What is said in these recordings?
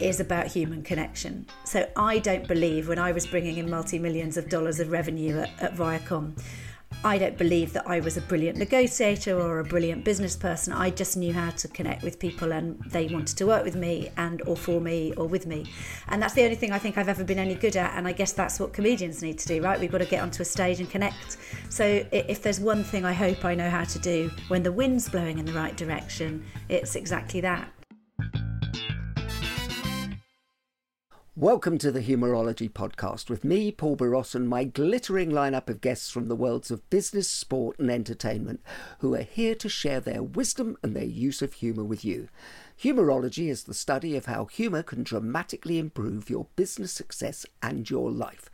is about human connection. So I don't believe when I was bringing in multi millions of dollars of revenue at, at Viacom, I don't believe that I was a brilliant negotiator or a brilliant business person. I just knew how to connect with people and they wanted to work with me and or for me or with me. And that's the only thing I think I've ever been any good at and I guess that's what comedians need to do, right? We've got to get onto a stage and connect. So if there's one thing I hope I know how to do when the wind's blowing in the right direction, it's exactly that. Welcome to the Humourology Podcast with me, Paul Boross, and my glittering lineup of guests from the worlds of business, sport, and entertainment who are here to share their wisdom and their use of humour with you. Humourology is the study of how humour can dramatically improve your business success and your life.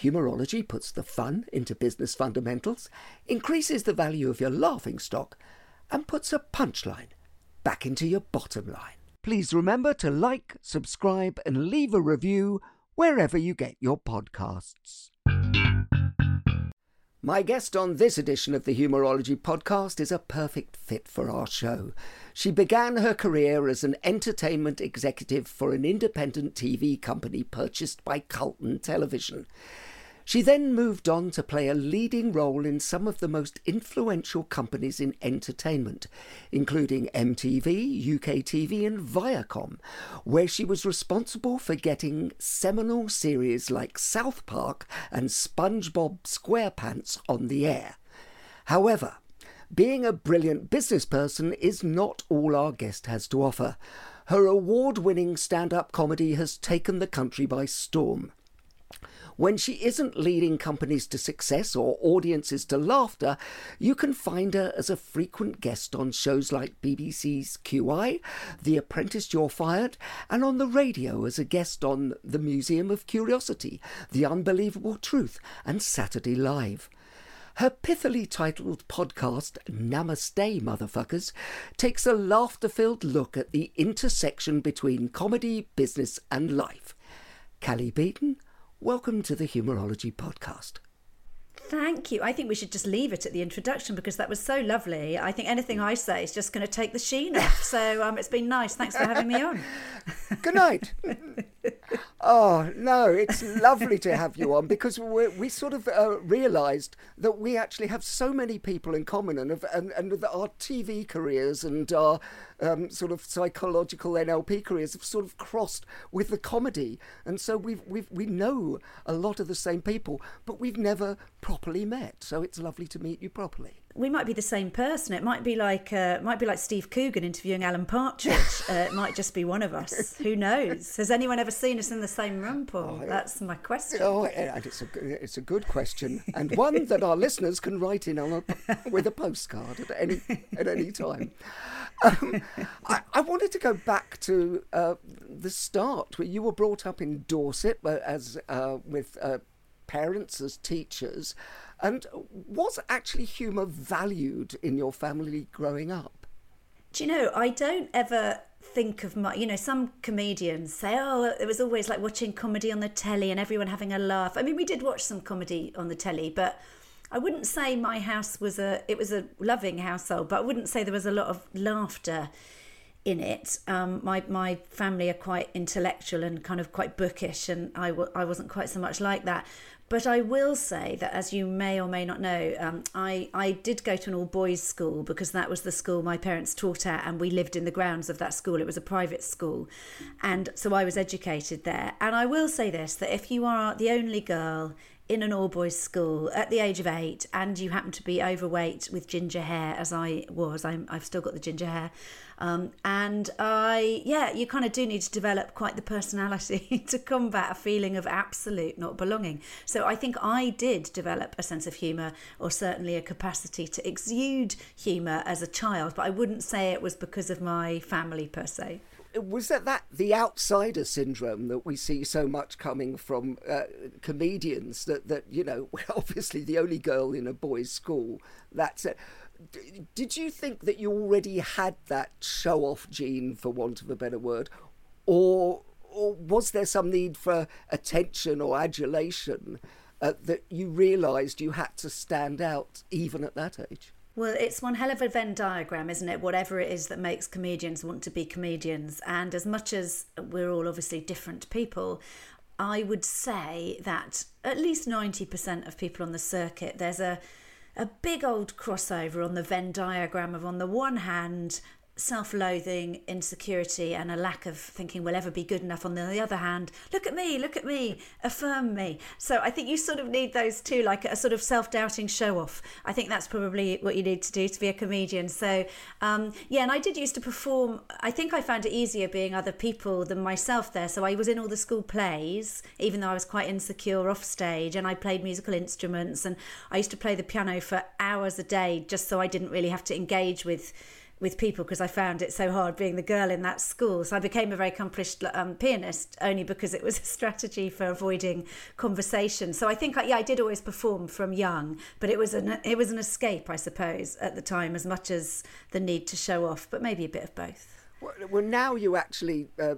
Humourology puts the fun into business fundamentals, increases the value of your laughing stock, and puts a punchline back into your bottom line. Please remember to like, subscribe, and leave a review wherever you get your podcasts. My guest on this edition of the Humourology podcast is a perfect fit for our show. She began her career as an entertainment executive for an independent TV company purchased by Carlton Television. She then moved on to play a leading role in some of the most influential companies in entertainment, including MTV, UKTV, and Viacom, where she was responsible for getting seminal series like South Park and SpongeBob SquarePants on the air. However, being a brilliant business person is not all our guest has to offer. Her award winning stand up comedy has taken the country by storm. When she isn't leading companies to success or audiences to laughter, you can find her as a frequent guest on shows like BBC's QI, The Apprentice You're Fired, and on the radio as a guest on The Museum of Curiosity, The Unbelievable Truth, and Saturday Live. Her pithily titled podcast, Namaste Motherfuckers, takes a laughter filled look at the intersection between comedy, business, and life. Cally Beaton, welcome to the Humourology Podcast. Thank you. I think we should just leave it at the introduction because that was so lovely. I think anything I say is just going to take the sheen off. So um, it's been nice. Thanks for having me on. Good night. oh, no, it's lovely to have you on because we, sort of uh, realised that we actually have so many people in common and, and, and our TV careers and our um, sort of psychological NLP careers have sort of crossed with the comedy. And so we've, we've, we know a lot of the same people, but we've never properly met. So it's lovely to meet you properly we might be the same person. It might be like uh, might be like Steve Coogan interviewing Alan Partridge. uh, it might just be one of us. Who knows? Has anyone ever seen us in the same room, Paul? Oh, That's my question. Oh, and it's a it's a good question, and one that our listeners can write in on a, with a postcard at any at any time. Um, I, I, wanted to go back to uh, the start where you were brought up in Dorset as uh, with uh, parents as teachers. And was actually humour valued in your family growing up? Do you know, I don't ever think of my, you know, some comedians say, oh, it was always like watching comedy on the telly and everyone having a laugh. I mean, we did watch some comedy on the telly, but I wouldn't say my house was a, it was a loving household, but I wouldn't say there was a lot of laughter in it. Um, my my family are quite intellectual and kind of quite bookish, and I w- I wasn't quite so much like that. But I will say that, as you may or may not know, um, I, I did go to an all boys school because that was the school my parents taught at, and we lived in the grounds of that school. It was a private school. And so I was educated there. And I will say this that if you are the only girl in an all boys school at the age of eight and you happen to be overweight with ginger hair, as I was, I'm, I've still got the ginger hair. Um, and I, yeah, you kind of do need to develop quite the personality to combat a feeling of absolute not belonging. So I think I did develop a sense of humour or certainly a capacity to exude humour as a child, but I wouldn't say it was because of my family per se was that that the outsider syndrome that we see so much coming from uh, comedians that that you know obviously the only girl in a boys school that's it. Did you think that you already had that show off gene for want of a better word or or was there some need for attention or adulation uh, that you realized you had to stand out even at that age well, it's one hell of a Venn diagram, isn't it? Whatever it is that makes comedians want to be comedians. And as much as we're all obviously different people, I would say that at least 90% of people on the circuit, there's a a big old crossover on the Venn diagram of, on the one hand, self loathing, insecurity, and a lack of thinking we'll ever be good enough. On the other hand, look at me, look at me, affirm me. So I think you sort of need those two, like a sort of self doubting show off. I think that's probably what you need to do to be a comedian. So um, yeah, and I did used to perform. I think I found it easier being other people than myself there. So I was in all the school plays, even though I was quite insecure off stage, and I played musical instruments, and I used to play the piano for hours a day just so I didn't really have to engage with with people because I found it so hard being the girl in that school. So I became a very accomplished um, pianist only because it was a strategy for avoiding conversation. So I think, I, yeah, I did always perform from young, but it was an it was an escape, I suppose, at the time, as much as the need to show off, but maybe a bit of both. Well, now you actually uh,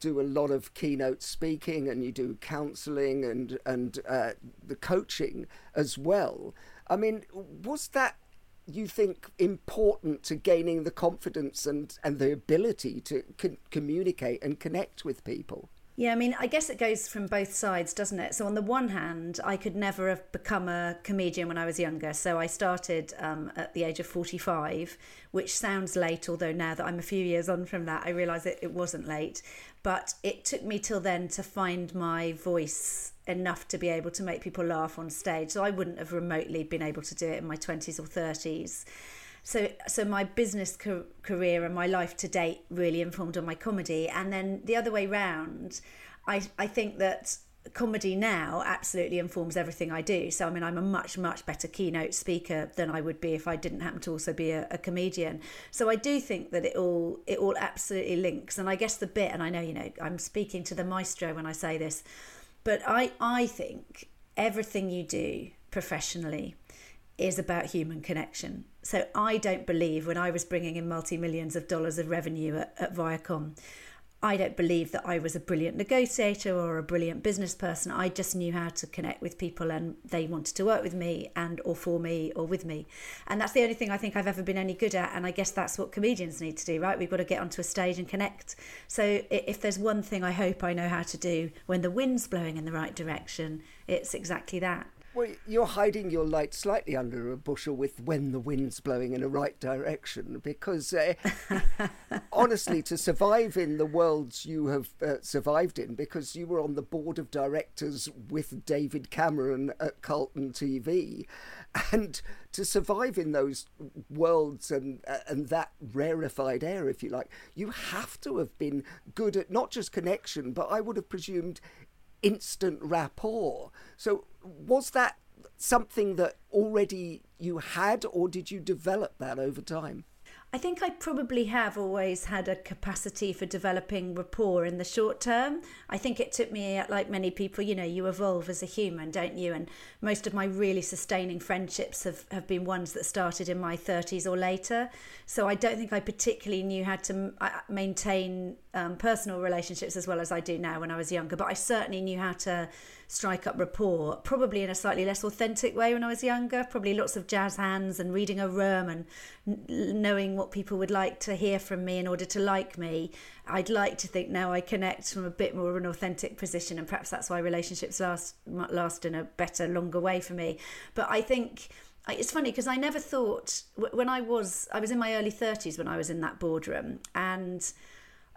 do a lot of keynote speaking, and you do counselling and and uh, the coaching as well. I mean, was that you think important to gaining the confidence and, and the ability to con- communicate and connect with people? Yeah, I mean, I guess it goes from both sides, doesn't it? So, on the one hand, I could never have become a comedian when I was younger. So, I started um, at the age of 45, which sounds late, although now that I'm a few years on from that, I realise it, it wasn't late. But it took me till then to find my voice enough to be able to make people laugh on stage. So I wouldn't have remotely been able to do it in my 20s or 30s. So, so my business co- career and my life to date really informed on my comedy. And then the other way round, I, I think that comedy now absolutely informs everything I do. So I mean, I'm a much much better keynote speaker than I would be if I didn't happen to also be a, a, comedian. So I do think that it all it all absolutely links. And I guess the bit, and I know you know I'm speaking to the maestro when I say this, but I, I think everything you do professionally is about human connection. So I don't believe when I was bringing in multi millions of dollars of revenue at, at Viacom, I don't believe that I was a brilliant negotiator or a brilliant business person. I just knew how to connect with people and they wanted to work with me and or for me or with me. And that's the only thing I think I've ever been any good at. And I guess that's what comedians need to do, right? We've got to get onto a stage and connect. So if there's one thing I hope I know how to do when the wind's blowing in the right direction, it's exactly that. Well, you're hiding your light slightly under a bushel with when the wind's blowing in a right direction, because uh, honestly, to survive in the worlds you have uh, survived in, because you were on the board of directors with David Cameron at Carlton TV, and to survive in those worlds and uh, and that rarefied air, if you like, you have to have been good at not just connection, but I would have presumed instant rapport. So, was that something that already you had, or did you develop that over time? I think I probably have always had a capacity for developing rapport in the short term. I think it took me, like many people, you know, you evolve as a human, don't you? And most of my really sustaining friendships have, have been ones that started in my 30s or later. So I don't think I particularly knew how to maintain um, personal relationships as well as I do now when I was younger, but I certainly knew how to strike up rapport, probably in a slightly less authentic way when I was younger. Probably lots of jazz hands and reading a room and n- knowing what people would like to hear from me in order to like me. I'd like to think now I connect from a bit more of an authentic position, and perhaps that's why relationships last last in a better, longer way for me. But I think it's funny because I never thought when I was I was in my early 30s when I was in that boardroom and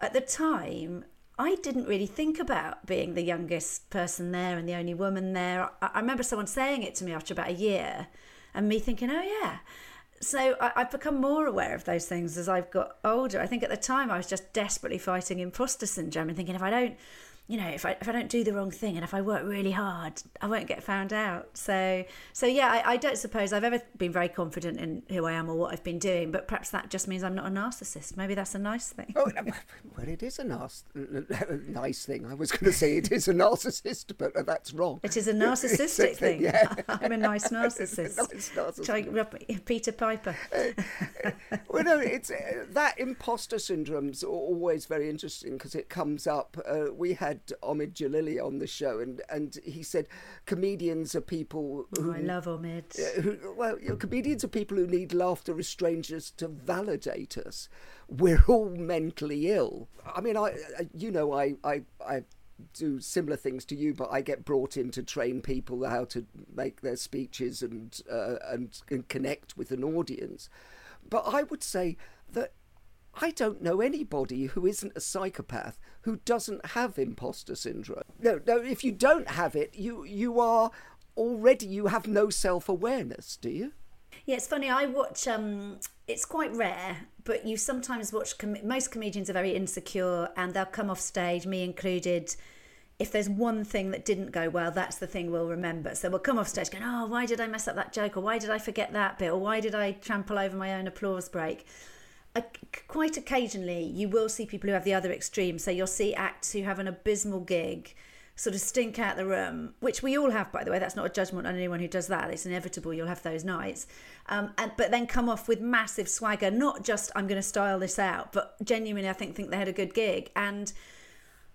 at the time I didn't really think about being the youngest person there and the only woman there. I, I remember someone saying it to me after about a year and me thinking, oh yeah. So I, I've become more aware of those things as I've got older. I think at the time I was just desperately fighting imposter syndrome and thinking if I don't you know, if I if I don't do the wrong thing and if I work really hard, I won't get found out. So so yeah, I, I don't suppose I've ever been very confident in who I am or what I've been doing. But perhaps that just means I'm not a narcissist. Maybe that's a nice thing. Oh, well, it is a nice, nice thing. I was going to say it is a narcissist, but that's wrong. It is a narcissistic thing. Yeah. I'm a nice narcissist. a nice narcissist. Peter Piper. Uh, well, no, it's uh, that imposter syndrome's always very interesting because it comes up. Uh, we had had Omid Djalili on the show, and, and he said comedians are people who. Oh, I love Omid. Who, well, you know, comedians are people who need laughter as strangers to validate us. We're all mentally ill. I mean, I, you know, I, I, I do similar things to you, but I get brought in to train people how to make their speeches and, uh, and and connect with an audience. But I would say that I don't know anybody who isn't a psychopath who doesn't have imposter syndrome. No, no, if you don't have it, you you are already you have no self-awareness, do you? Yeah, it's funny. I watch. Um, it's quite rare, but you sometimes watch. Com- most comedians are very insecure, and they'll come off stage, me included. If there's one thing that didn't go well, that's the thing we'll remember. So we'll come off stage going, "Oh, why did I mess up that joke? Or why did I forget that bit? Or why did I trample over my own applause break?" Quite occasionally you will see people who have the other extreme. So you'll see acts who have an abysmal gig sort of stink out the room, which we all have, by the way. That's not a judgment on anyone who does that. It's inevitable. You'll have those nights, um, and but then come off with massive swagger. Not just I'm going to style this out, but genuinely, I think think they had a good gig and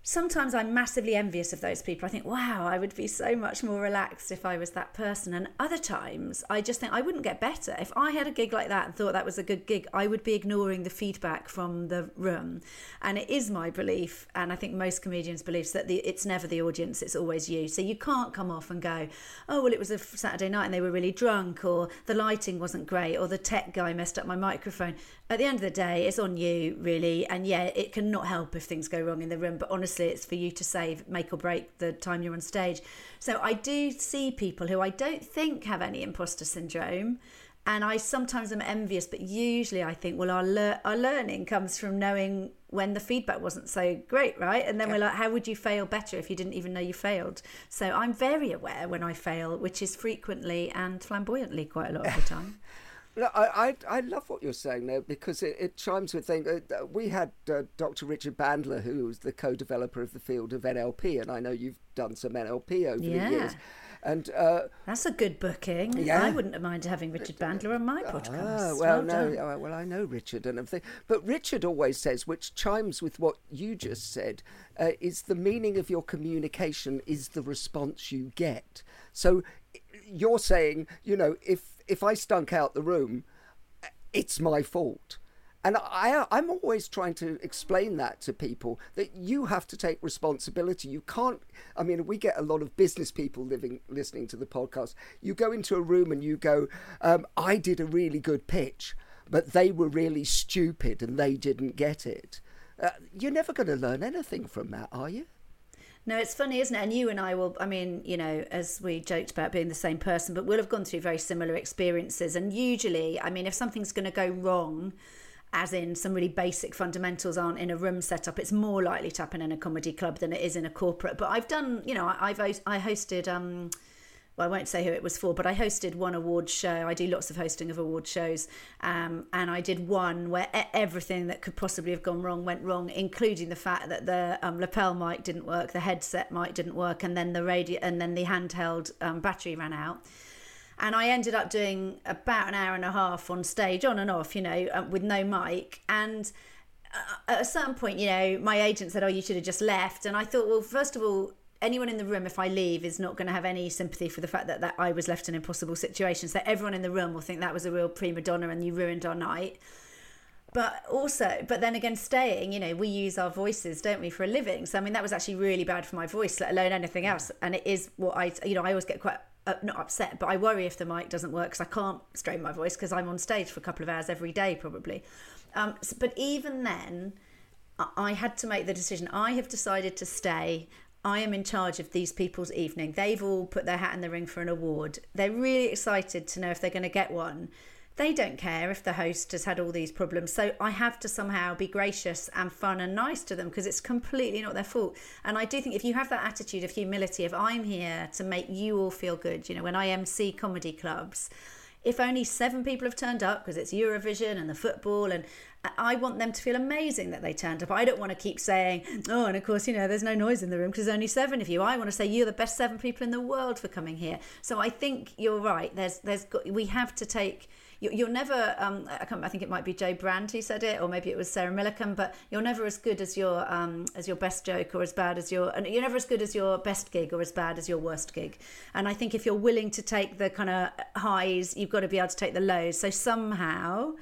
sometimes I'm massively envious of those people. I think, wow, I would be so much more relaxed if I was that person. And other times, I just think I wouldn't get better. If I had a gig like that and thought that was a good gig, I would be ignoring the feedback from the room. And it is my belief, and I think most comedians' beliefs, that the, it's never the audience, it's always you. So you can't come off and go, oh, well, it was a Saturday night and they were really drunk, or the lighting wasn't great, or the tech guy messed up my microphone. At the end of the day, it's on you, really. And yeah, it can not help if things go wrong in the room, but honestly, honestly, it's for you to save, make or break the time you're on stage. So I do see people who I don't think have any imposter syndrome. And I sometimes am envious, but usually I think, well, our, le- our learning comes from knowing when the feedback wasn't so great, right? And then yeah. we're like, how would you fail better if you didn't even know you failed? So I'm very aware when I fail, which is frequently and flamboyantly quite a lot of the time. I, I, I love what you're saying there because it, it chimes with things. Uh, we had uh, Dr. Richard Bandler, who was the co-developer of the field of NLP, and I know you've done some NLP over yeah. the years. And uh, that's a good booking. Yeah. I wouldn't mind having Richard Bandler on my ah, podcast. Ah, well, well no, uh, well, I know Richard and everything, but Richard always says, which chimes with what you just said, uh, is the meaning of your communication is the response you get. So you're saying, you know, if if I stunk out the room, it's my fault. And I, I'm always trying to explain that to people that you have to take responsibility. You can't. I mean, we get a lot of business people living, listening to the podcast. You go into a room and you go, um, "I did a really good pitch, but they were really stupid and they didn't get it." Uh, you're never going to learn anything from that, are you? No, it's funny, isn't it? And you and I will, I mean, you know, as we joked about being the same person, but we'll have gone through very similar experiences. And usually, I mean, if something's going to go wrong, as in some really basic fundamentals aren't in a room setup, it's more likely to happen in a comedy club than it is in a corporate. But I've done, you know, I've I hosted um, well, I won't say who it was for, but I hosted one award show. I do lots of hosting of award shows, um, and I did one where everything that could possibly have gone wrong went wrong, including the fact that the um, lapel mic didn't work, the headset mic didn't work, and then the radio and then the handheld um, battery ran out. And I ended up doing about an hour and a half on stage, on and off, you know, uh, with no mic, and at a certain point, you know, my agent said, "Oh, you should have just left," and I thought, well, first of all, anyone in the room, if I leave, is not going to have any sympathy for the fact that, that I was left in an impossible situation. So everyone in the room will think that was a real prima donna and you ruined our night. But also, but then again, staying, you know, we use our voices, don't we, for a living? So, I mean, that was actually really bad for my voice, let alone anything else. And it is what I, you know, I always get quite, uh, not upset, but I worry if the mic doesn't work because I can't strain my voice because I'm on stage for a couple of hours every day, probably. Um, but even then, I had to make the decision. I have decided to stay. I am in charge of these people's evening. They've all put their hat in the ring for an award. They're really excited to know if they're going to get one. They don't care if the host has had all these problems. So I have to somehow be gracious and fun and nice to them because it's completely not their fault. And I do think if you have that attitude of humility, if I'm here to make you all feel good, you know, when I MC comedy clubs, if only seven people have turned up because it's Eurovision and the football, and I want them to feel amazing that they turned up. I don't want to keep saying, oh, and of course, you know, there's no noise in the room because there's only seven of you. I want to say you're the best seven people in the world for coming here. So I think you're right. There's, there's, we have to take you're never um, I, I, think it might be Jo Brand who said it or maybe it was Sarah Millican but you're never as good as your um, as your best joke or as bad as your and you're never as good as your best gig or as bad as your worst gig and I think if you're willing to take the kind of highs you've got to be able to take the lows so somehow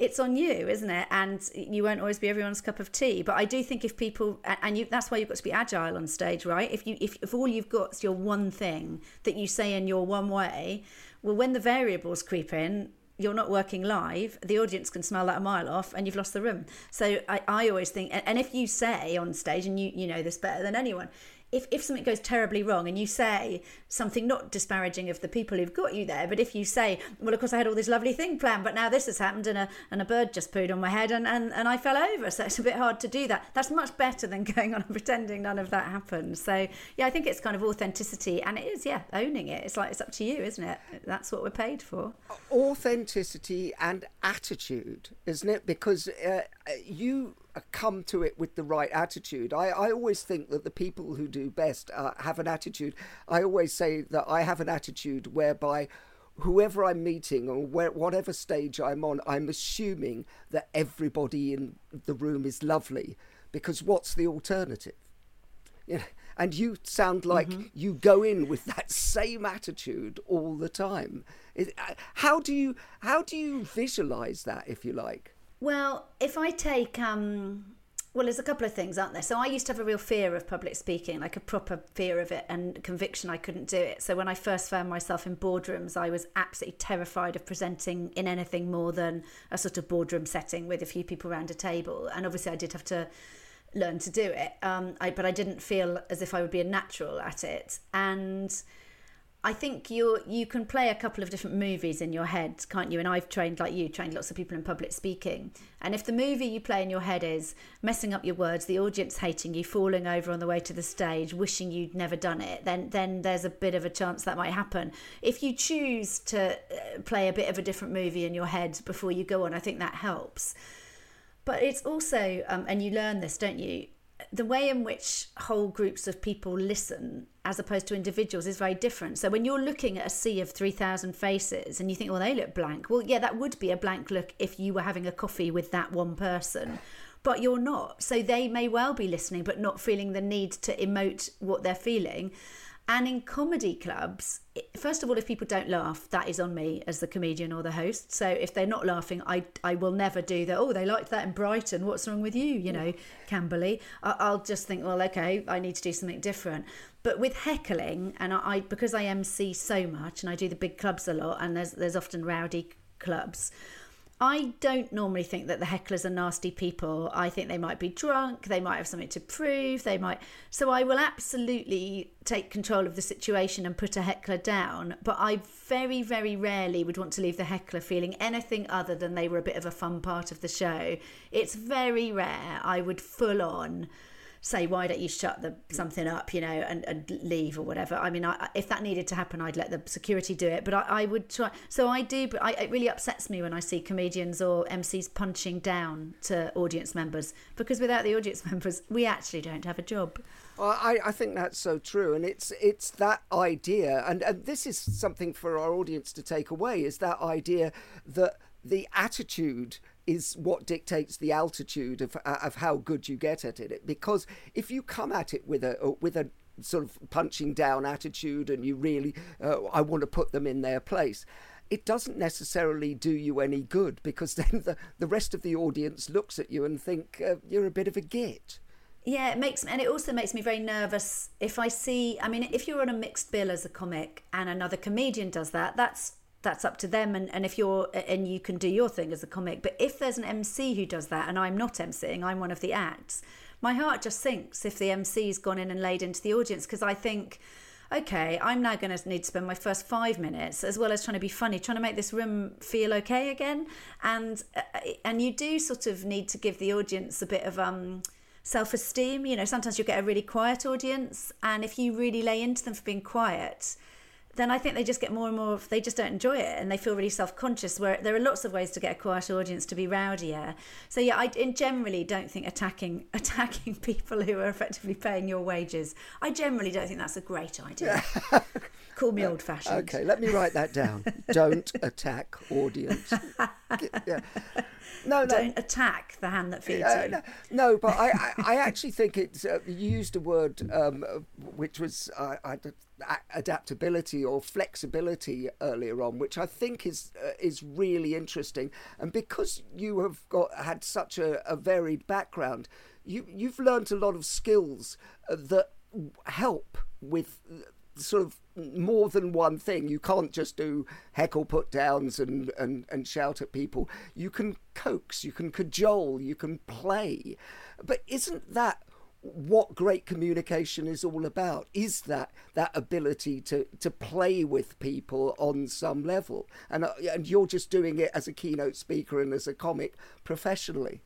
it's on you, isn't it? And you won't always be everyone's cup of tea. But I do think if people, and you, that's why you've got to be agile on stage, right? If you, if, if all you've got is your one thing that you say in your one way, well, when the variables creep in, you're not working live, the audience can smell that a mile off and you've lost the room. So I, I always think, and if you say on stage, and you, you know this better than anyone, if, if something goes terribly wrong and you say something not disparaging of the people who've got you there, but if you say, well, of course, I had all this lovely thing planned, but now this has happened and a, and a bird just pooed on my head and, and, and I fell over. So it's a bit hard to do that. That's much better than going on and pretending none of that happened. So, yeah, I think it's kind of authenticity and it is, yeah, owning it. It's like, it's up to you, isn't it? That's what we're paid for. Authenticity and attitude, isn't it? Because uh, you come to it with the right attitude. I, I always think that the people who do best uh, have an attitude. I always say that I have an attitude whereby whoever I'm meeting or where, whatever stage I'm on, I'm assuming that everybody in the room is lovely because what's the alternative? You know, and you sound like mm-hmm. you go in with that same attitude all the time. It, uh, how do you how do you visualize that, if you like? Well, if I take um well, there's a couple of things, aren't there? So I used to have a real fear of public speaking, like a proper fear of it and conviction I couldn't do it. So when I first found myself in boardrooms, I was absolutely terrified of presenting in anything more than a sort of boardroom setting with a few people around a table. And obviously I did have to learn to do it. Um, I, but I didn't feel as if I would be a natural at it. And I think you you can play a couple of different movies in your head, can't you? And I've trained like you, trained lots of people in public speaking. And if the movie you play in your head is messing up your words, the audience hating you, falling over on the way to the stage, wishing you'd never done it, then then there's a bit of a chance that might happen. If you choose to uh, play a bit of a different movie in your head before you go on, I think that helps. But it's also, um, and you learn this, don't you? The way in which whole groups of people listen as opposed to individuals is very different. So when you're looking at a sea of 3,000 faces and you think, well, they look blank, well, yeah, that would be a blank look if you were having a coffee with that one person. But you're not. So they may well be listening, but not feeling the need to emote what they're feeling. And in comedy clubs, first of all, if people don't laugh, that is on me as the comedian or the host. So if they're not laughing, I I will never do that. Oh, they liked that in Brighton. What's wrong with you? You know, Camberley. I'll just think, well, okay, I need to do something different. But with heckling, and I because I MC so much and I do the big clubs a lot, and there's there's often rowdy clubs. I don't normally think that the hecklers are nasty people. I think they might be drunk, they might have something to prove, they might. So I will absolutely take control of the situation and put a heckler down. But I very, very rarely would want to leave the heckler feeling anything other than they were a bit of a fun part of the show. It's very rare I would full on say, why don't you shut the something up, you know, and, and leave or whatever. I mean, I, if that needed to happen, I'd let the security do it. But I, I would try. So I do. But I, it really upsets me when I see comedians or MCs punching down to audience members because without the audience members, we actually don't have a job. Well, I, I think that's so true, and it's it's that idea, and, and this is something for our audience to take away: is that idea that the attitude is what dictates the altitude of uh, of how good you get at it. Because if you come at it with a with a sort of punching down attitude and you really uh, I want to put them in their place it doesn't necessarily do you any good because then the, the rest of the audience looks at you and think uh, you're a bit of a git. Yeah, it makes and it also makes me very nervous if I see. I mean, if you're on a mixed bill as a comic and another comedian does that, that's that's up to them. And, and if you're and you can do your thing as a comic, but if there's an MC who does that and I'm not MCing, I'm one of the acts. My heart just sinks if the MC's gone in and laid into the audience because I think okay, I'm now going to need to spend my first five minutes, as well as trying to be funny, trying to make this room feel okay again. And uh, and you do sort of need to give the audience a bit of um self esteem. You know, sometimes you get a really quiet audience, and if you really lay into them for being quiet, then I think they just get more and more, of, they just don't enjoy it and they feel really self conscious. Where there are lots of ways to get a quiet audience to be rowdier. So, yeah, I generally don't think attacking attacking people who are effectively paying your wages, I generally don't think that's a great idea. Call me old fashioned. Okay, let me write that down. don't attack audience. yeah. No, no. Don't attack the hand that feeds uh, you. No, no, but I, I, I, actually think it's uh, used a word um, which was uh, adaptability or flexibility earlier on, which I think is uh, is really interesting. And because you have got had such a, a varied background, you you've learned a lot of skills uh, that help with sort of more than one thing. You can't just do heckle put downs and, and, and shout at people. You can coax, you can cajole, you can play. But isn't that what great communication is all about is that that ability to to play with people on some level and uh, and you're just doing it as a keynote speaker and as a comic professionally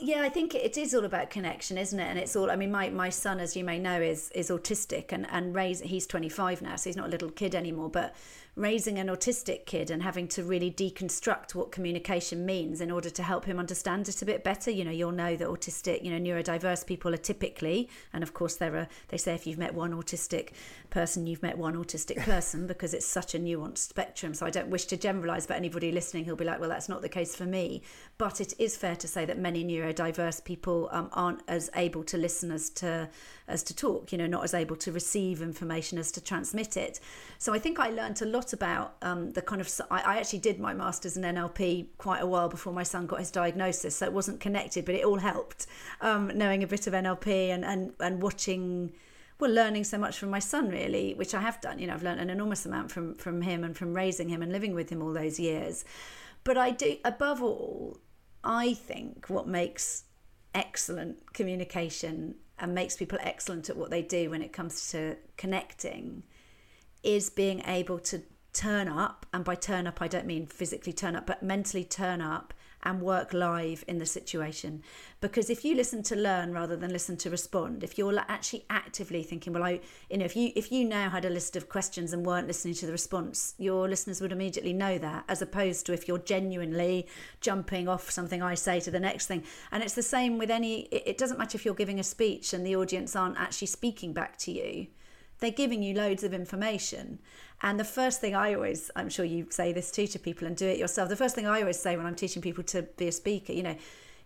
yeah, I think it is all about connection, isn't it? And it's all. I mean, my, my son, as you may know, is is autistic, and and raise. He's twenty five now, so he's not a little kid anymore. But raising an autistic kid and having to really deconstruct what communication means in order to help him understand it a bit better. You know, you'll know that autistic, you know, neurodiverse people are typically, and of course there are. They say if you've met one autistic person, you've met one autistic person because it's such a nuanced spectrum. So I don't wish to generalise, but anybody listening who'll be like, well, that's not the case for me. But it is fair to say that many neurodiverse people um, aren't as able to listen as to as to talk. You know, not as able to receive information as to transmit it. So I think I learned a lot about um, the kind of. I, I actually did my masters in NLP quite a while before my son got his diagnosis, so it wasn't connected, but it all helped. Um, knowing a bit of NLP and and and watching well learning so much from my son really which i have done you know i've learned an enormous amount from from him and from raising him and living with him all those years but i do above all i think what makes excellent communication and makes people excellent at what they do when it comes to connecting is being able to turn up and by turn up I don't mean physically turn up but mentally turn up and work live in the situation. Because if you listen to learn rather than listen to respond if you're actually actively thinking well I you know if you if you now had a list of questions and weren't listening to the response your listeners would immediately know that as opposed to if you're genuinely jumping off something I say to the next thing. And it's the same with any it doesn't matter if you're giving a speech and the audience aren't actually speaking back to you they're giving you loads of information. And the first thing I always, I'm sure you say this too to people and do it yourself. The first thing I always say when I'm teaching people to be a speaker, you know,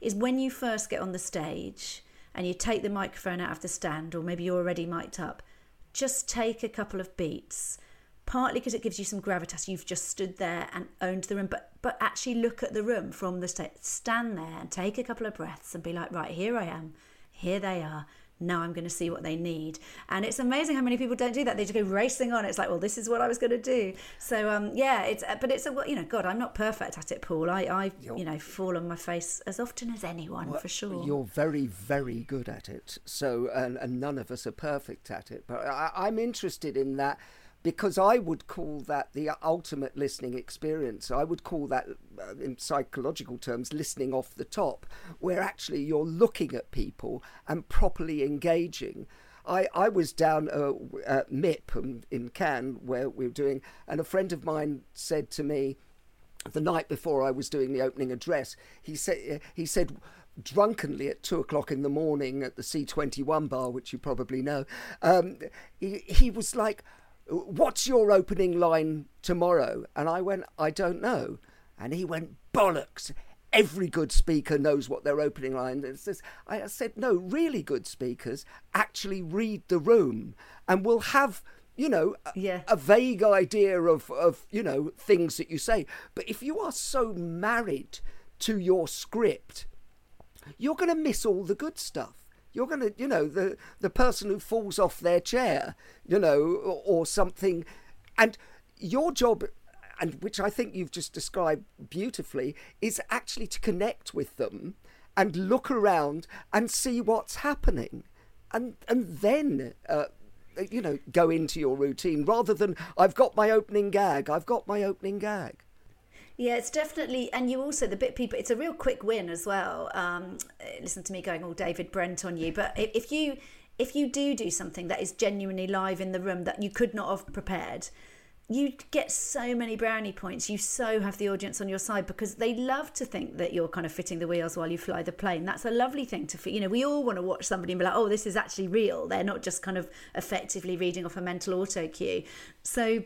is when you first get on the stage and you take the microphone out of the stand, or maybe you're already mic'd up, just take a couple of beats. Partly because it gives you some gravitas. You've just stood there and owned the room, but but actually look at the room from the stage. Stand there and take a couple of breaths and be like, right, here I am. Here they are now I'm going to see what they need. And it's amazing how many people don't do that. They just go racing on. It's like, well, this is what I was going to do. So um, yeah, it's uh, but it's a you know, God, I'm not perfect at it, Paul. I I you're, you know fall on my face as often as anyone well, for sure. You're very very good at it. So and, and none of us are perfect at it. But I, I'm interested in that because I would call that the ultimate listening experience. I would call that, uh, in psychological terms, listening off the top, where actually you're looking at people and properly engaging. I, I was down uh, at MIP in Cannes where we were doing, and a friend of mine said to me the night before I was doing the opening address, he said he said drunkenly at two o'clock in the morning at the C21 bar, which you probably know, um, he, he was like, what's your opening line tomorrow? And I went, I don't know. And he went, bollocks. Every good speaker knows what their opening line is. I said, no, really good speakers actually read the room and will have you know, yeah. a, a, vague idea of, of, you know, things that you say. But if you are so married to your script, you're going to miss all the good stuff. You're going to, you know, the, the person who falls off their chair, you know, or, or something. And your job, and which I think you've just described beautifully, is actually to connect with them and look around and see what's happening. And, and then uh, you know, go into your routine rather than I've got my opening gag, I've got my opening gag. Yeah, it's definitely, and you also the bit people. It's a real quick win as well. Um, listen to me going all David Brent on you, but if you if you do do something that is genuinely live in the room that you could not have prepared, you get so many brownie points. You so have the audience on your side because they love to think that you're kind of fitting the wheels while you fly the plane. That's a lovely thing to feel. You know, we all want to watch somebody and be like, oh, this is actually real. They're not just kind of effectively reading off a mental auto cue. So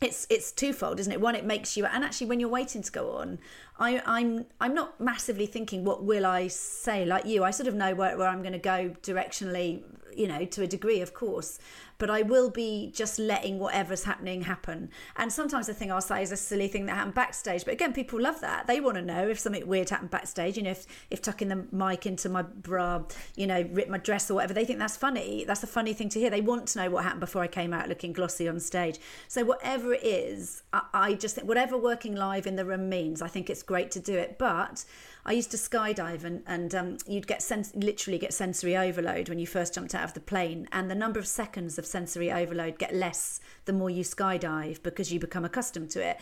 it's it's twofold, isn't it? One, it makes you, and actually, when you're waiting to go on, I, I'm I'm not massively thinking what will I say like you. I sort of know where, where I'm going to go directionally, you know, to a degree, of course but I will be just letting whatever's happening happen. And sometimes the thing I'll say is a silly thing that happened backstage. But again, people love that. They want to know if something weird happened backstage. You know, if, if tucking the mic into my bra, you know, rip my dress or whatever, they think that's funny. That's a funny thing to hear. They want to know what happened before I came out looking glossy on stage. So whatever it is, I, I just think whatever working live in the room means, I think it's great to do it. But I used to skydive and, and um, you'd get sens- literally get sensory overload when you first jumped out of the plane. And the number of seconds of sensory overload get less the more you skydive because you become accustomed to it.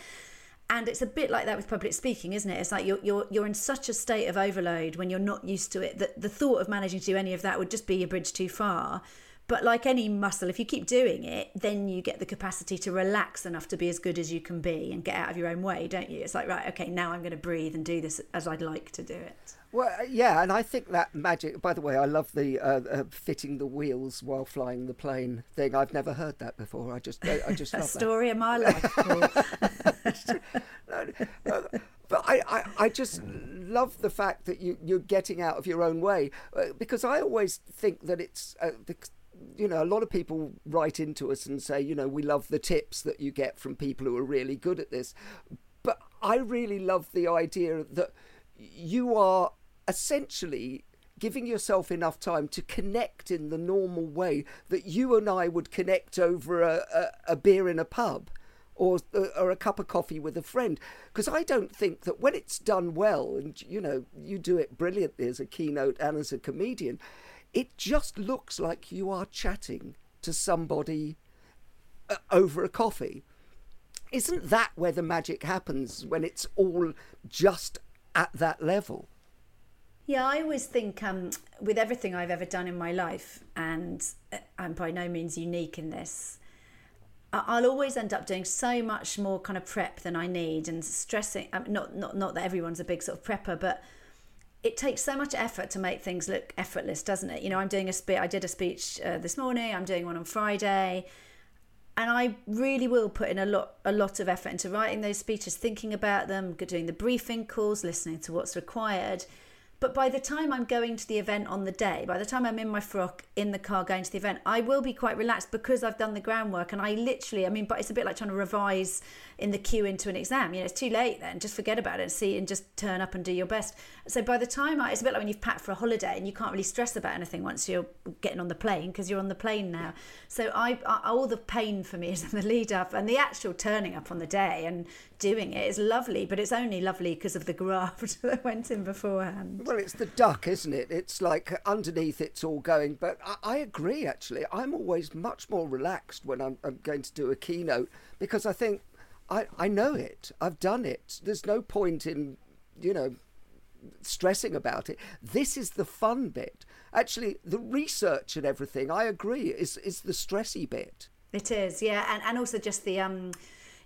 And it's a bit like that with public speaking, isn't it? It's like you're, you're, you're in such a state of overload when you're not used to it that the thought of managing to do any of that would just be a bridge too far. But like any muscle, if you keep doing it, then you get the capacity to relax enough to be as good as you can be and get out of your own way, don't you? It's like, right, okay, now I'm going to breathe and do this as I'd like to do it. Well, uh, yeah, and I think that magic. By the way, I love the uh, uh, fitting the wheels while flying the plane thing. I've never heard that before. I just, I, I just a love story that. of my life. no, but I, I, I, just love the fact that you, you're getting out of your own way uh, because I always think that it's uh, you know, a lot of people write into us and say, you know, we love the tips that you get from people who are really good at this. But I really love the idea that you are essentially giving yourself enough time to connect in the normal way that you and I would connect over a, a, a beer in a pub or, or a cup of coffee with a friend. Because I don't think that when it's done well, and you know, you do it brilliantly as a keynote and as a comedian, it just looks like you are chatting to somebody uh, over a coffee. Isn't that where the magic happens when it's all just at that level? Yeah, I always think um, with everything I've ever done in my life, and uh, I'm by no means unique in this, I'll always end up doing so much more kind of prep than I need and stressing. Um, not not not that everyone's a big sort of prepper, but it takes so much effort to make things look effortless, doesn't it? You know, I'm doing a speech. I did a speech uh, this morning. I'm doing one on Friday, and I really will put in a lot, a lot of effort into writing those speeches, thinking about them, doing the briefing calls, listening to what's required. But by the time I'm going to the event on the day, by the time I'm in my frock in the car going to the event, I will be quite relaxed because I've done the groundwork. And I literally, I mean, but it's a bit like trying to revise in the queue into an exam. You know, it's too late then. Just forget about it and see and just turn up and do your best. So by the time I, it's a bit like when you've packed for a holiday and you can't really stress about anything once you're getting on the plane because you're on the plane now. So I, I, all the pain for me is in the lead up and the actual turning up on the day and doing it is lovely, but it's only lovely because of the graft that went in beforehand. Well, it's the duck, isn't it? It's like underneath it's all going. But I, I agree, actually. I'm always much more relaxed when I'm, I'm going to do a keynote because I think I, I know it. I've done it. There's no point in, you know, stressing about it. This is the fun bit. Actually, the research and everything, I agree, is is the stressy bit. It is, yeah, and and also just the um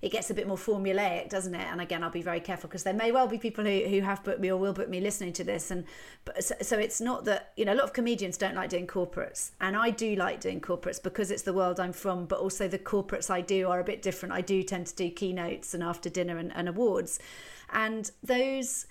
it gets a bit more formulaic, doesn't it? And again, I'll be very careful because there may well be people who, who have booked me or will book me listening to this. And so, so it's not that, you know, a lot of comedians don't like doing corporates. And I do like doing corporates because it's the world I'm from, but also the corporates I do are a bit different. I do tend to do keynotes and after dinner and, and awards. And those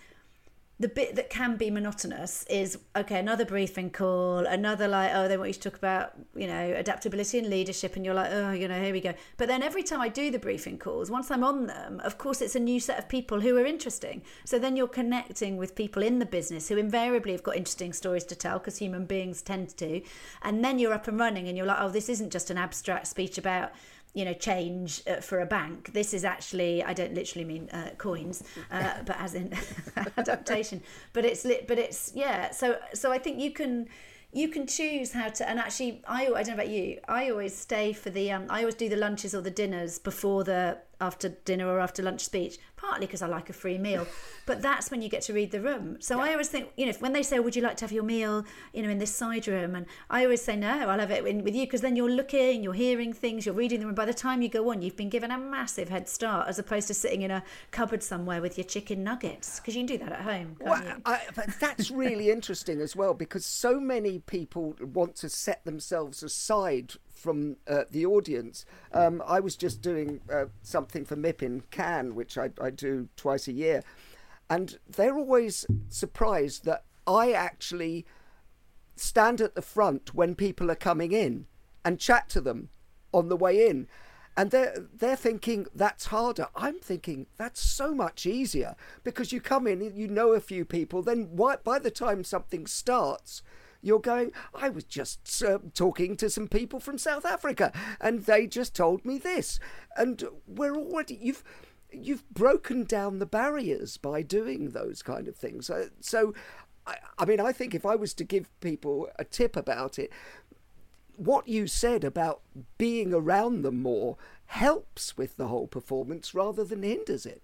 the bit that can be monotonous is okay another briefing call another like oh they want you to talk about you know adaptability and leadership and you're like oh you know here we go. But then every time i do the briefing calls once i'm on them of course it's a new set of people who are interesting. So then you're connecting with people in the business who invariably have got interesting stories to tell because human beings tend to. And then you're up and running and you're like oh this isn't just an abstract speech about you know change uh, for a bank. This is actually i don't literally mean uh, coins uh, but as in adaptation. But it's lit but it's yeah so so i think you can you can choose how to and actually i i don't know about you i always stay for the um i always do the lunches or the dinners before the after dinner or after lunch speech, partly because I like a free meal, but that's when you get to read the room. So yeah. I always think, you know, when they say, "Would you like to have your meal, you know, in this side room?" and I always say, "No, I'll have it in, with you," because then you're looking, you're hearing things, you're reading them, and by the time you go on, you've been given a massive head start, as opposed to sitting in a cupboard somewhere with your chicken nuggets, because you can do that at home. Well, I, but that's really interesting as well, because so many people want to set themselves aside from uh, the audience. Um, I was just doing uh, something for MIP in Cannes, which I, I do twice a year, and they're always surprised that I actually stand at the front when people are coming in and chat to them on the way in. And they're they're thinking that's harder. I'm thinking that's so much easier because you come in, you know a few people. Then why, by the time something starts, you're going, I was just uh, talking to some people from South Africa and they just told me this. And we're already, you've, you've broken down the barriers by doing those kind of things. Uh, so, I, I mean, I think if I was to give people a tip about it, what you said about being around them more helps with the whole performance rather than hinders it.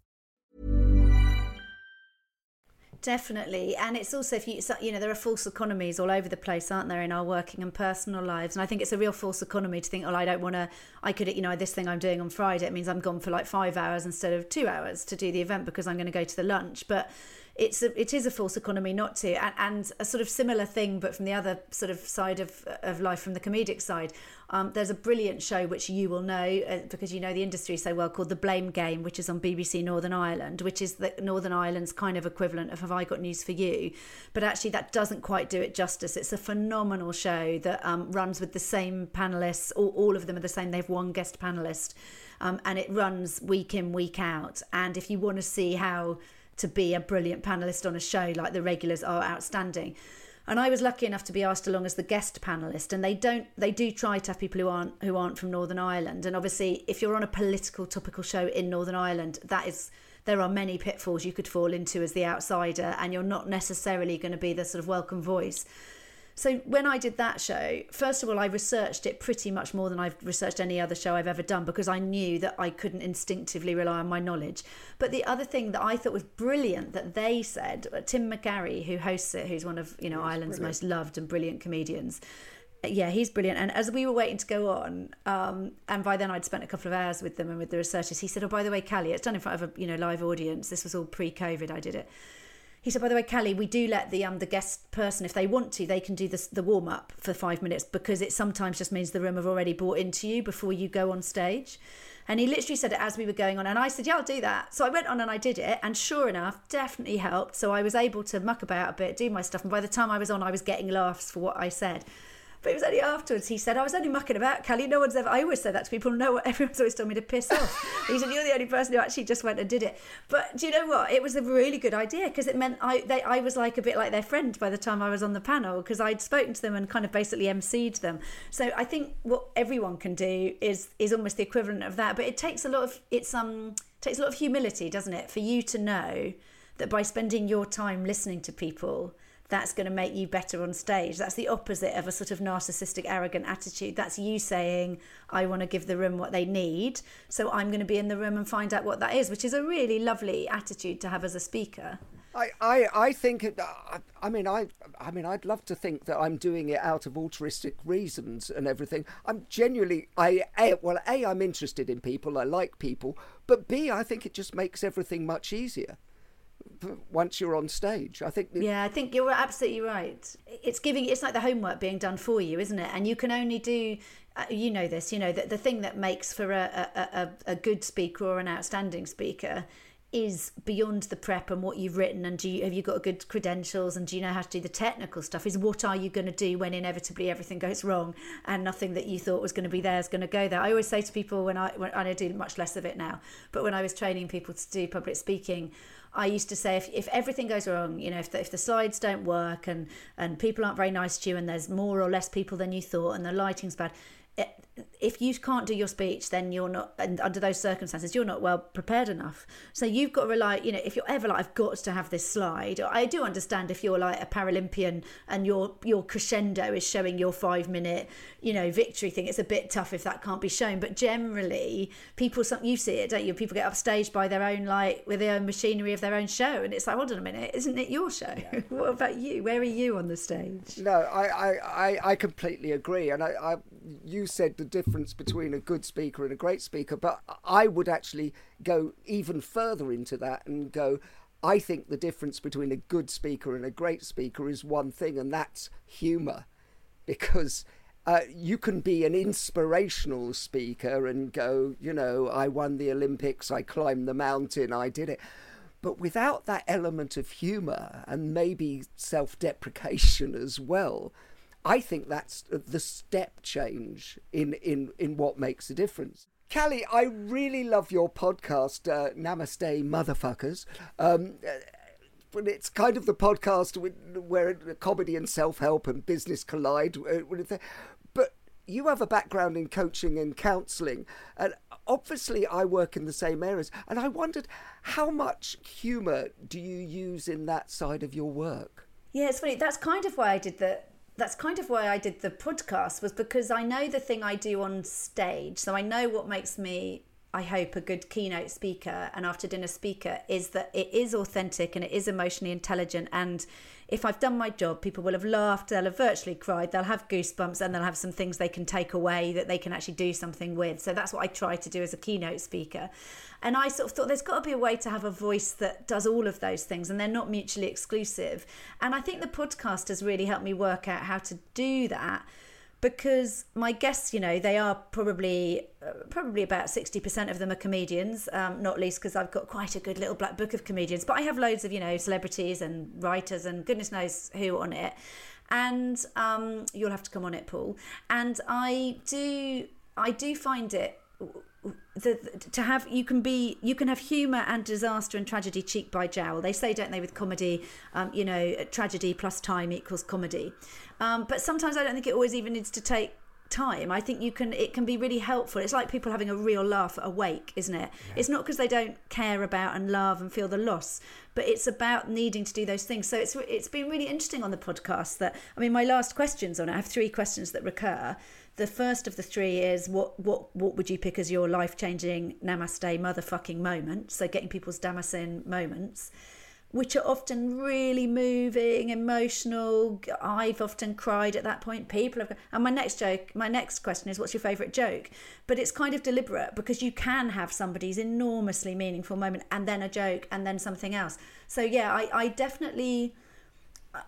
Definitely, and it's also if you you know there are false economies all over the place, aren't there, in our working and personal lives? And I think it's a real false economy to think, oh, I don't want to. I could, you know, this thing I'm doing on Friday, it means I'm gone for like five hours instead of two hours to do the event because I'm going to go to the lunch. But it's a, it is a false economy not to and, and a sort of similar thing but from the other sort of side of, of life from the comedic side. Um, there's a brilliant show which you will know uh, because you know the industry so well called the blame game which is on bbc northern ireland which is the northern ireland's kind of equivalent of have i got news for you? But actually that doesn't quite do it justice. It's a phenomenal show that um, runs with the same panelists. All, all of them are the same. They've one guest panelist. Um, and it runs week in week out. And if you want to see how to be a brilliant panelist on a show like the regulars are outstanding. And I was lucky enough to be asked along as the guest panelist and they don't they do try to have people who aren't who aren't from Northern Ireland. And obviously if you're on a political topical show in Northern Ireland that is there are many pitfalls you could fall into as the outsider and you're not necessarily going to be the sort of welcome voice so when I did that show, first of all, I researched it pretty much more than I've researched any other show I've ever done because I knew that I couldn't instinctively rely on my knowledge. But the other thing that I thought was brilliant that they said, uh, Tim McGarry, who hosts it, who's one of you know Ireland's brilliant. most loved and brilliant comedians. Yeah, he's brilliant. And as we were waiting to go on, um, and by then I'd spent a couple of hours with them and with the researchers, he said, "Oh, by the way, Cally, it's done in front of a you know live audience. This was all pre-COVID. I did it." He said, by the way, Cally, we do let the um the guest person, if they want to, they can do the, the warm up for five minutes because it sometimes just means the room have already bought into you before you go on stage. And he literally said it as we were going on. And I said, Yeah, I'll do that. So I went on and I did it. And sure enough, definitely helped. So I was able to muck about a bit, do my stuff. And by the time I was on, I was getting laughs for what I said. But it was only afterwards he said, I was only mucking about, Cally. No one's ever, I always say that to people. No, everyone's always told me to piss off. he said, You're the only person who actually just went and did it. But do you know what? It was a really good idea because it meant I, they, I was like a bit like their friend by the time I was on the panel because I'd spoken to them and kind of basically emceed them. So I think what everyone can do is is almost the equivalent of that. But it takes a lot of, it's, um, takes a lot of humility, doesn't it? For you to know that by spending your time listening to people, that's going to make you better on stage. That's the opposite of a sort of narcissistic, arrogant attitude. That's you saying, I want to give the room what they need. So I'm going to be in the room and find out what that is, which is a really lovely attitude to have as a speaker. I, I, I think I, I mean I I mean I'd love to think that I'm doing it out of altruistic reasons and everything. I'm genuinely I a, well a I'm interested in people. I like people, but b I think it just makes everything much easier once you're on stage. I think. Yeah, I think you're absolutely right. It's giving. It's like the homework being done for you, isn't it? And you can only do. Uh, you know this. You know that the thing that makes for a, a, a, a good speaker or an outstanding speaker is beyond the prep and what you've written and do you have you got good credentials and do you know how to do the technical stuff is what are you going to do when inevitably everything goes wrong and nothing that you thought was going to be there is going to go there? I always say to people when i when i do much less of it now but when i was training people to do public speaking I used to say if, if everything goes wrong, you know, if the, if the slides don't work and, and people aren't very nice to you and there's more or less people than you thought and the lighting's bad, if you can't do your speech, then you're not, and under those circumstances, you're not well prepared enough. So you've got to rely, you know, if you're ever like, I've got to have this slide. I do understand if you're like a Paralympian and your your crescendo is showing your five minute, you know, victory thing. It's a bit tough if that can't be shown. But generally, people, you see it, don't you? People get upstaged by their own like with their own machinery of their own show, and it's like, hold on a minute, isn't it your show? Yeah. what about you? Where are you on the stage? No, I I I, I completely agree, and I, I you said the difference between a good speaker and a great speaker, but I would actually go even further into that and go, I think the difference between a good speaker and a great speaker is one thing, and that's humour. Because uh, you can be an inspirational speaker and go, you know, I won the Olympics, I climbed the mountain, I did it. But without that element of humour and maybe self deprecation as well, I think that's the step change in, in, in what makes a difference. Cally, I really love your podcast, uh, Namaste Motherfuckers. Um, uh, but it's kind of the podcast where comedy and self help and business collide. Uh, but you have a background in coaching and counselling, and obviously I work in the same areas. And I wondered how much humour do you use in that side of your work? Yeah, it's funny. That's kind of why I did the that's kind of why I did the podcast was because I know the thing I do on stage. So I know what makes me I hope, a good keynote speaker, and after dinner speaker, is that it is authentic and it is emotionally intelligent. And if I've done my job, people will have laughed, they'll have virtually cried, they'll have goosebumps, and they'll have some things they can take away that they can actually do something with. So that's what I try to do as a keynote speaker. And I sort of thought there's got to be a way to have a voice that does all of those things and they're not mutually exclusive. And I think the podcast has really helped me work out how to do that because my guests, you know, they are probably uh, probably about sixty percent of them are comedians, um, not least because I've got quite a good little black book of comedians. But I have loads of you know celebrities and writers and goodness knows who on it, and um, you'll have to come on it, Paul. And I do I do find it the, to have you can be you can have humor and disaster and tragedy cheek by jowl. They say don't they with comedy um, you know tragedy plus time equals comedy. Um, but sometimes i don't think it always even needs to take time i think you can it can be really helpful. It's like people having a real laugh at a wake isn't it? Yeah. it's not because they don't care about and love and feel the loss but it's about needing to do those things. So it's it's been really interesting on the podcast that i mean my last questions on it i have three questions that recur. The first of the three is what what what would you pick as your life changing namaste motherfucking moment? So getting people's damascene moments, which are often really moving, emotional. I've often cried at that point. People have, and my next joke, my next question is, what's your favourite joke? But it's kind of deliberate because you can have somebody's enormously meaningful moment and then a joke and then something else. So yeah, I, I definitely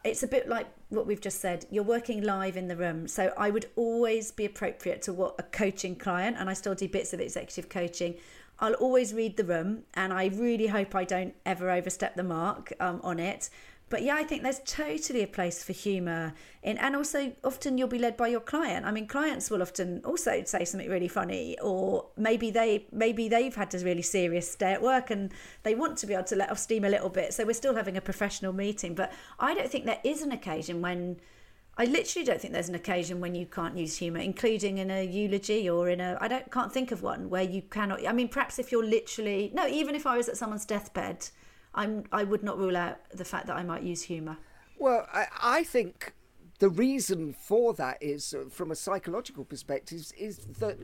it's a bit like what we've just said. You're working live in the room. So I would always be appropriate to what a coaching client, and I still do bits of executive coaching. I'll always read the room, and I really hope I don't ever overstep the mark um, on it. But yeah, I think there's totally a place for humour in, and also often you'll be led by your client. I mean, clients will often also say something really funny, or maybe they maybe they've had a really serious day at work and they want to be able to let off steam a little bit. So we're still having a professional meeting, but I don't think there is an occasion when. I literally don't think there's an occasion when you can't use humour, including in a eulogy or in a. I don't can't think of one where you cannot. I mean, perhaps if you're literally no, even if I was at someone's deathbed I'm I would not rule out the fact that I might use humour. Well, I, I think the reason for that is, uh, from a psychological perspective, is that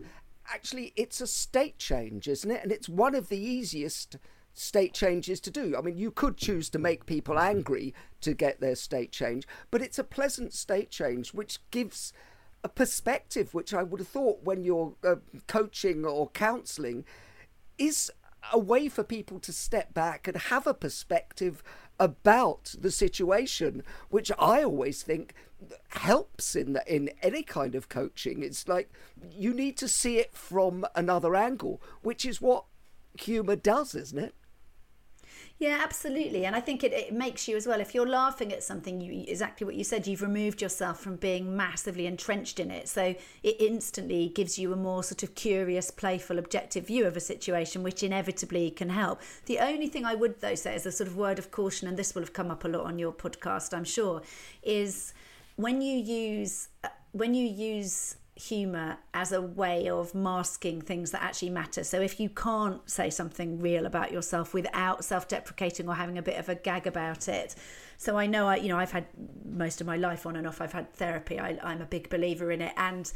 actually it's a state change, isn't it? And it's one of the easiest state changes to do. I mean, you could choose to make people angry to get their state change, but it's a pleasant state change which gives a perspective which I would have thought when you're uh, coaching or counselling is a way for people to step back and have a perspective about the situation, which I always think helps in the, in any kind of coaching. It's like you need to see it from another angle, which is what humor does, isn't it? Yeah, absolutely. And I think it, it makes you as well. If you're laughing at something, you exactly what you said, you've removed yourself from being massively entrenched in it. So it instantly gives you a more sort of curious, playful, objective view of a situation, which inevitably can help. The only thing I would, though, say as a sort of word of caution, and this will have come up a lot on your podcast, I'm sure, is when you use uh, when you use humor as a way of masking things that actually matter. So if you can't say something real about yourself without self-deprecating or having a bit of a gag about it. So I know I you know I've had most of my life on and off I've had therapy. I, I'm a big believer in it and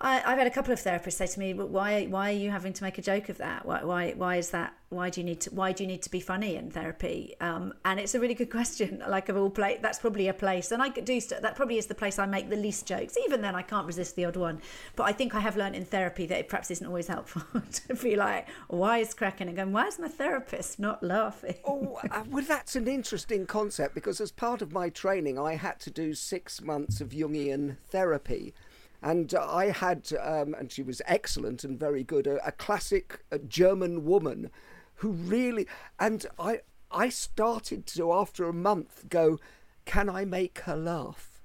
I, have had a couple of therapists say to me, "Why, why are you having to make a joke of that? Why, why, why is that? Why do you need to? Why do you need to be funny in therapy?" Um, and it's a really good question. Like of all place, that's probably a place, and I do. That probably is the place I make the least jokes. Even then, I can't resist the odd one. But I think I have learned in therapy that it perhaps isn't always helpful to be like, "Why is cracking?" and going, "Why is my therapist not laughing?" oh, uh, well, that's an interesting concept because as part of my training, I had to do six months of Jungian therapy. And I had, um, and she was excellent and very good, a, a classic a German woman who really, and I, I started to, after a month, go, can I make her laugh?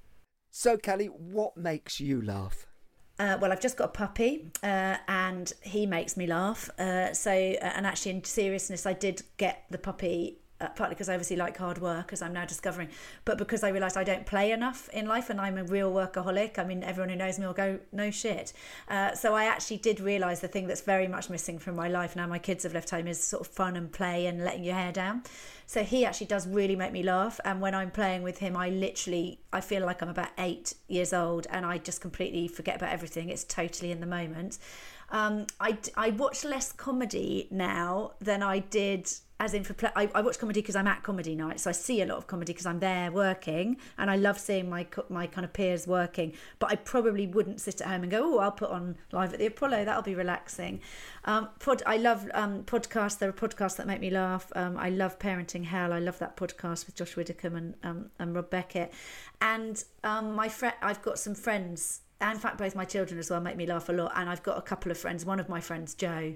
So, Cally, what makes you laugh? Uh, well, I've just got a puppy, uh, and he makes me laugh. Uh, so, uh, and actually, in seriousness, I did get the puppy uh, partly because I obviously like hard work, as I'm now discovering, but because I realised I don't play enough in life and I'm a real workaholic. I mean, everyone who knows me will go, no shit. Uh, so I actually did realise the thing that's very much missing from my life now my kids have left home is sort of fun and play and letting your hair down. So he actually does really make me laugh. And when I'm playing with him, I literally, I feel like I'm about eight years old and I just completely forget about everything. It's totally in the moment. Um, I, I watch less comedy now than I did as in for play, I, I watch comedy because I'm at comedy night, so I see a lot of comedy because I'm there working, and I love seeing my my kind of peers working. But I probably wouldn't sit at home and go, "Oh, I'll put on live at the Apollo. That'll be relaxing." Um, pod, I love um, podcasts. There are podcasts that make me laugh. Um, I love Parenting Hell. I love that podcast with Josh Widdicombe and um, and Rob Beckett. And um, my friend, I've got some friends. And in fact, both my children as well make me laugh a lot. And I've got a couple of friends. One of my friends, Joe,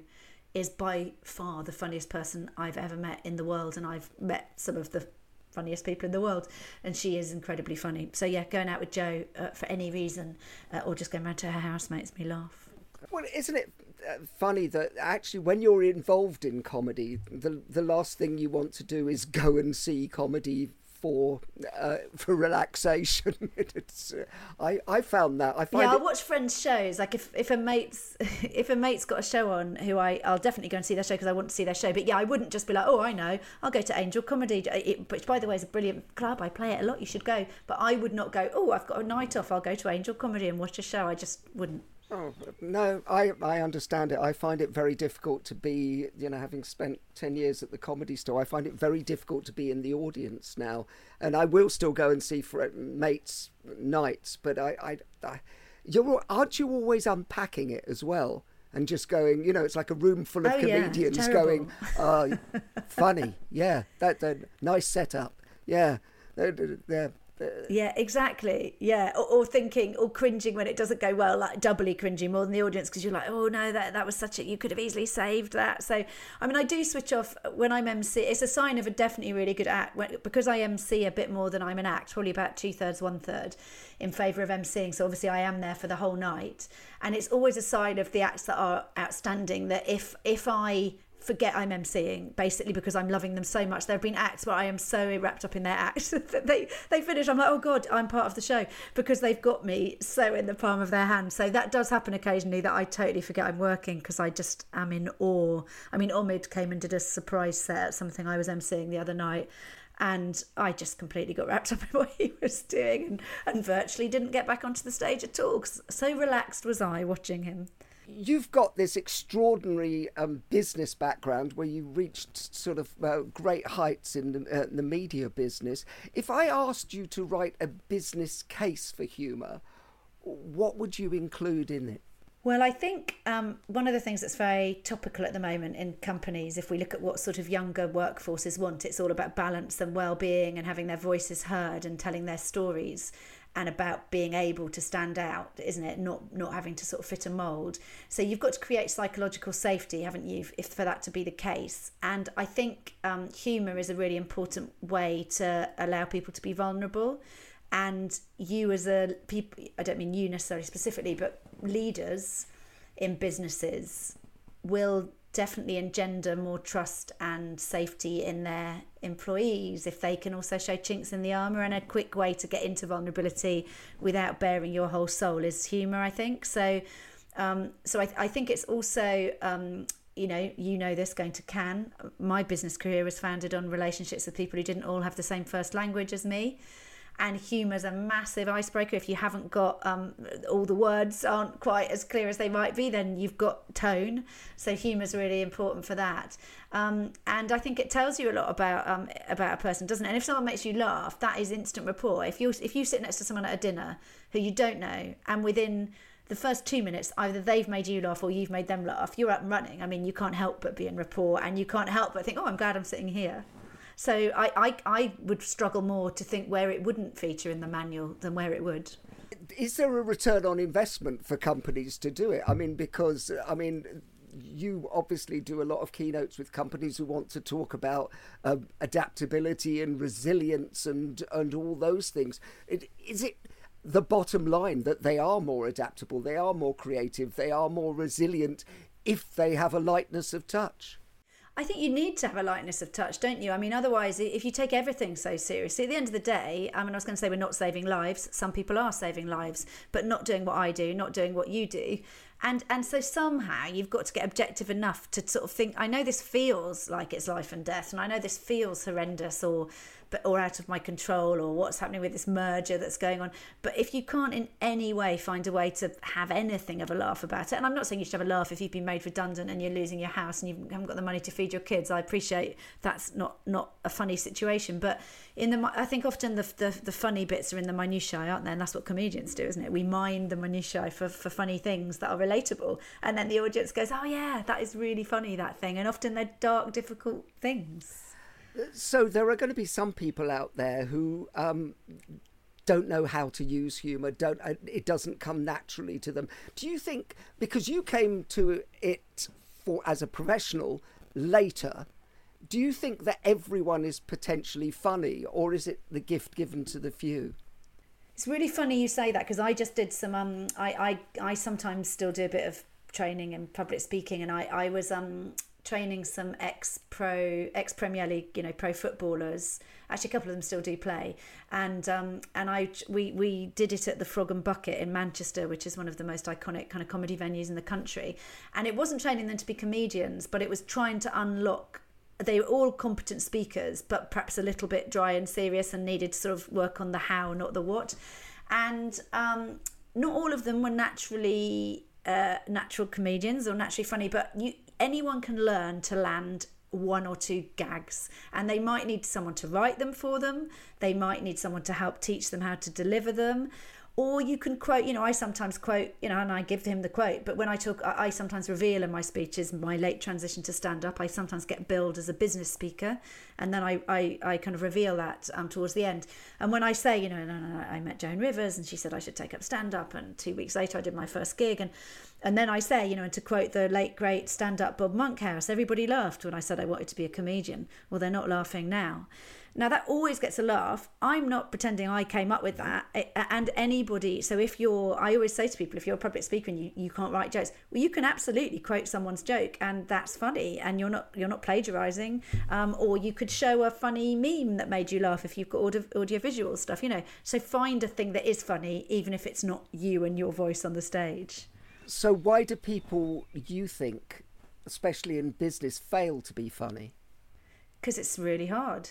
is by far the funniest person I've ever met in the world, and I've met some of the funniest people in the world, and she is incredibly funny. So yeah, going out with Joe uh, for any reason, uh, or just going round to her house makes me laugh. Well, isn't it uh, funny that actually when you're involved in comedy, the the last thing you want to do is go and see comedy for uh, for relaxation. it's, uh, I I found that I find yeah. I watch friends' shows. Like if, if a mate's if a mate's got a show on, who I I'll definitely go and see their show because I want to see their show. But yeah, I wouldn't just be like, oh, I know, I'll go to Angel Comedy, it, which by the way is a brilliant club. I play it a lot. You should go. But I would not go. Oh, I've got a night off. I'll go to Angel Comedy and watch a show. I just wouldn't. Oh no, I I understand it. I find it very difficult to be, you know, having spent ten years at the comedy store. I find it very difficult to be in the audience now, and I will still go and see for mates nights. But I, I, I you're aren't you always unpacking it as well? And just going, you know, it's like a room full of oh, comedians yeah, going, oh, funny, yeah, that, that nice setup, yeah, they're, they're yeah, exactly. Yeah, or, or, thinking or cringing when it doesn't go well, like doubly cringing more than the audience because you're like, oh no, that that was such a you could have easily saved that. So, I mean, I do switch off when I'm MC. It's a sign of a definitely really good act when, because I MC a bit more than I'm an act, probably about two thirds, one third, in favour of MCing. So obviously, I am there for the whole night, and it's always a sign of the acts that are outstanding that if if I forget I'm emceeing basically because I'm loving them so much. There have been acts where I am so wrapped up in their act that they they finish. I'm like, oh god, I'm part of the show because they've got me so in the palm of their hand. So that does happen occasionally that I totally forget I'm working because I just am in awe. I mean, Omid came and did a surprise set, something I was emceeing the other night. And I just completely got wrapped up in what he was doing and, and virtually didn't get back onto the stage at all. So relaxed was I watching him you've got this extraordinary um, business background where you reached sort of uh, great heights in the, uh, the, media business. If I asked you to write a business case for humour, what would you include in it? Well, I think um, one of the things that's very topical at the moment in companies, if we look at what sort of younger workforces want, it's all about balance and well-being and having their voices heard and telling their stories and about being able to stand out isn't it? Not not having to sort of fit a mold so you've got to create psychological safety haven't you if for that to be the case? And i think um, humor is a really important way to allow people to be vulnerable. And you as a people i don't mean you necessarily specifically but leaders in businesses will definitely engender more trust and safety in their employees. If they can also show chinks in the armor and a quick way to get into vulnerability without bearing your whole soul is humor i think. So um, so I, I, think it's also um, you know you know this going to can my business career was founded on relationships with people who didn't all have the same first language as me and humour's a massive icebreaker. If you haven't got um, all the words aren't quite as clear as they might be, then you've got tone. So humour's really important for that. Um, and I think it tells you a lot about um, about a person, doesn't it? And if someone makes you laugh, that is instant rapport. If you if you sit next to someone at a dinner who you don't know, and within the first two minutes, either they've made you laugh or you've made them laugh. You're up and running. I mean, you can't help but be in rapport, and you can't help but think, "Oh, I'm glad I'm sitting here." So I, I, I would struggle more to think where it wouldn't feature in the manual than where it would. Is there a return on investment for companies to do it? I mean, because, I mean, you obviously do a lot of keynotes with companies who want to talk about uh, adaptability and resilience and and all those things. It, is it the bottom line that they are more adaptable, they are more creative, they are more resilient if they have a lightness of touch? I think you need to have a lightness of touch, don't you? I mean, otherwise, if you take everything so seriously, at the end of the day, I mean, I was going to say we're not saving lives. Some people are saving lives, but not doing what I do, not doing what you do. And and so somehow you've got to get objective enough to sort of think. I know this feels like it's life and death, and I know this feels horrendous or but or out of my control or what's happening with this merger that's going on. But if you can't in any way find a way to have anything of a laugh about it, and I'm not saying you should have a laugh if you've been made redundant and you're losing your house and you haven't got the money to feed your kids. I appreciate that's not not a funny situation, but in the I think often the the, the funny bits are in the minutiae, aren't they? And that's what comedians do, isn't it? We mine the minutiae for for funny things that are relatable, and then the audience goes, "Oh yeah, that is really funny that thing," and often they're dark, difficult things. So there are going to be some people out there who um, don't know how to use humour. Don't uh, it doesn't come naturally to them. Do you think because you came to it for as a professional later? Do you think that everyone is potentially funny, or is it the gift given to the few? It's really funny you say that because I just did some. Um, I, I I sometimes still do a bit of training in public speaking, and I I was um training some ex pro ex Premier League you know pro footballers. Actually, a couple of them still do play, and um, and I we we did it at the Frog and Bucket in Manchester, which is one of the most iconic kind of comedy venues in the country. And it wasn't training them to be comedians, but it was trying to unlock they were all competent speakers, but perhaps a little bit dry and serious and needed to sort of work on the how, not the what. And um, not all of them were naturally uh, natural comedians or naturally funny, but you anyone can learn to land one or two gags and they might need someone to write them for them. They might need someone to help teach them how to deliver them or you can quote you know i sometimes quote you know and i give him the quote but when i talk i sometimes reveal in my speeches my late transition to stand up i sometimes get billed as a business speaker and then i i, I kind of reveal that um, towards the end and when i say you know no, no, no, i met joan rivers and she said i should take up stand up and two weeks later i did my first gig and and then I say, you know, and to quote the late great stand up Bob Monkhouse, everybody laughed when I said I wanted to be a comedian. Well, they're not laughing now. Now, that always gets a laugh. I'm not pretending I came up with that. And anybody, so if you're, I always say to people, if you're a public speaker and you, you can't write jokes, well, you can absolutely quote someone's joke and that's funny and you're not you're not plagiarizing. Um, or you could show a funny meme that made you laugh if you've got audio, audio visual stuff, you know. So find a thing that is funny, even if it's not you and your voice on the stage. So why do people, you think, especially in business, fail to be funny? Because it's really hard.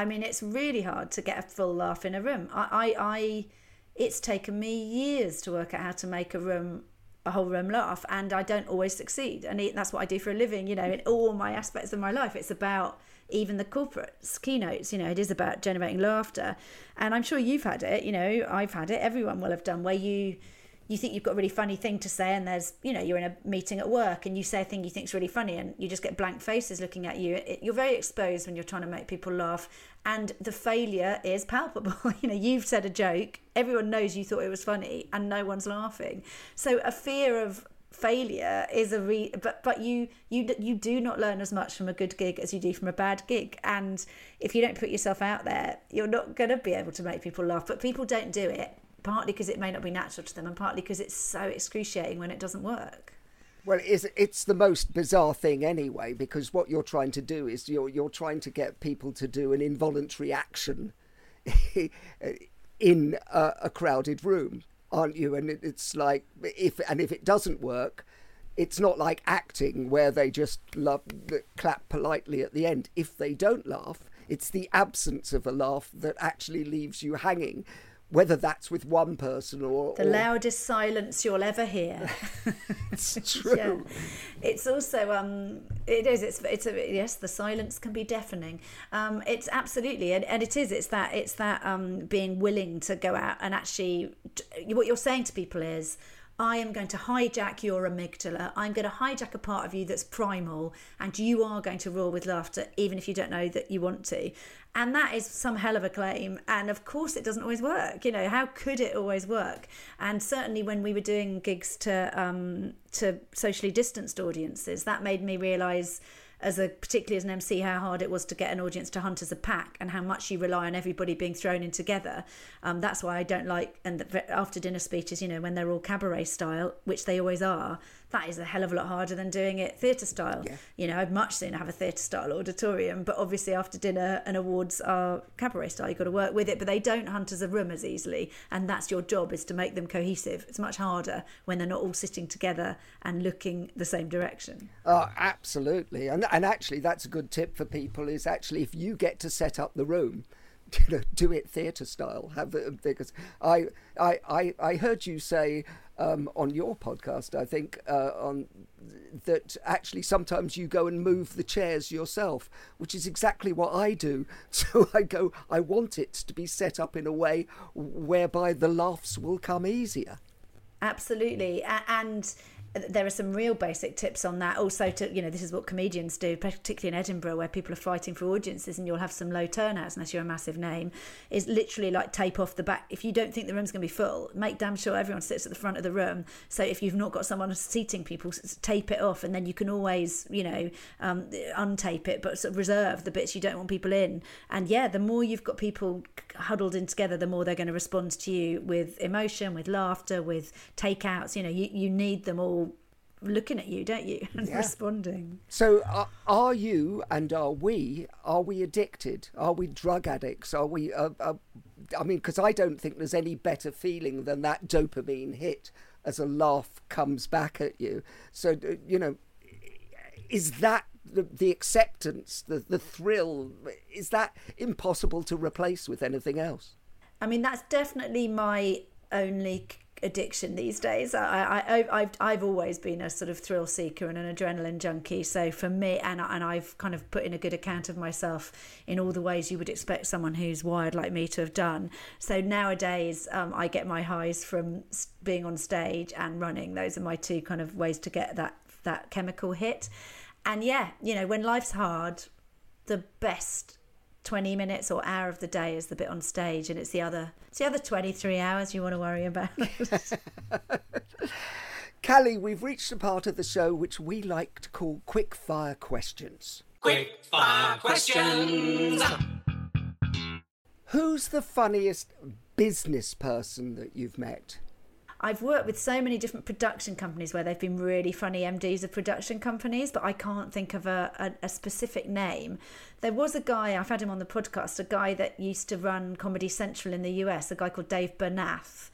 I mean, it's really hard to get a full laugh in a room. I, I, I, it's taken me years to work out how to make a room, a whole room laugh, and I don't always succeed. And that's what I do for a living. You know, in all my aspects of my life, it's about even the corporate keynotes. You know, it is about generating laughter, and I'm sure you've had it. You know, I've had it. Everyone will have done where you you think you've got a really funny thing to say and there's you know you're in a meeting at work and you say a thing you think's really funny and you just get blank faces looking at you it, you're very exposed when you're trying to make people laugh. And the failure is palpable. You know you've said a joke everyone knows you thought it was funny and no one's laughing. So a fear of failure is a re but but you you you do not learn as much from a good gig as you do from a bad gig. And if you don't put yourself out there you're not going to be able to make people laugh but people don't do it partly because it may not be natural to them and partly because it's so excruciating when it doesn't work. Well, it's, it's the most bizarre thing anyway, because what you're trying to do is you're, you're trying to get people to do an involuntary action in a, a crowded room, aren't you? And it, it's like, if and if it doesn't work, it's not like acting where they just love, clap politely at the end. If they don't laugh, it's the absence of a laugh that actually leaves you hanging whether that's with one person or the or... loudest silence you'll ever hear. it's true. yeah. It's also um, it is. It's it's a yes. The silence can be deafening. Um, it's absolutely, and, and it is. It's that it's that um, being willing to go out and actually. What you're saying to people is, I am going to hijack your amygdala. I'm going to hijack a part of you that's primal, and you are going to roar with laughter, even if you don't know that you want to. And that is some hell of a claim. And of course, it doesn't always work. You know, how could it always work? And certainly, when we were doing gigs to um, to socially distanced audiences, that made me realise as a particularly as an MC how hard it was to get an audience to hunt as a pack and how much you rely on everybody being thrown in together. Um, that's why I don't like and the, after dinner speeches, you know, when they're all cabaret style, which they always are, that is a hell of a lot harder than doing it theatre style. Yeah. You know, I'd much sooner have a theatre style auditorium, but obviously after dinner and awards are cabaret style. You've got to work with it, but they don't hunt as a room as easily, and that's your job is to make them cohesive. It's much harder when they're not all sitting together and looking the same direction. Oh, absolutely. And and actually that's a good tip for people is actually if you get to set up the room, you know, do it theatre style. Have it because I I I, I heard you say um, on your podcast, I think, uh, on that actually sometimes you go and move the chairs yourself, which is exactly what I do. So I go, I want it to be set up in a way whereby the laughs will come easier. Absolutely, and there are some real basic tips on that. Also, to you know, this is what comedians do, particularly in Edinburgh, where people are fighting for audiences, and you'll have some low turnouts unless you're a massive name. Is literally like tape off the back. If you don't think the room's going to be full, make damn sure everyone sits at the front of the room. So if you've not got someone seating people, tape it off, and then you can always, you know, um, untape it, but sort of reserve the bits you don't want people in. And yeah, the more you've got people huddled in together, the more they're going to respond to you with emotion, with laughter, with takeouts. You know, you, you need them all looking at you, don't you, and Yeah. responding. So, are, are you and are we? Are we addicted? Are we drug addicts? Are we? Uh, uh, I mean, because I don't think there's any better feeling than that dopamine hit as a laugh comes back at you. So, uh, you know, is that the, the acceptance, the the thrill? Is that impossible to replace with anything else? I mean, that's definitely my only addiction these days. I, I, I've, I've always been a sort of thrill seeker and an adrenaline junkie. So for me, and, and I've kind of put in a good account of myself in all the ways you would expect someone who's wired like me to have done. So nowadays, um, I get my highs from being on stage and running. Those are my two kind of ways to get that that chemical hit. And yeah, you know, when life's hard, the best 20 minutes or hour of the day is the bit on stage and it's the other it's the other 23 hours you want to worry about Cally, we've reached a part of the show which we like to call quick fire questions. Quick fire questions. Who's the funniest business person that you've met? I've worked with so many different production companies where they've been really funny MDs of production companies, but I can't think of a, a, a specific name. There was a guy, I've had him on the podcast, a guy that used to run Comedy Central in the US, a guy called Dave Bernath,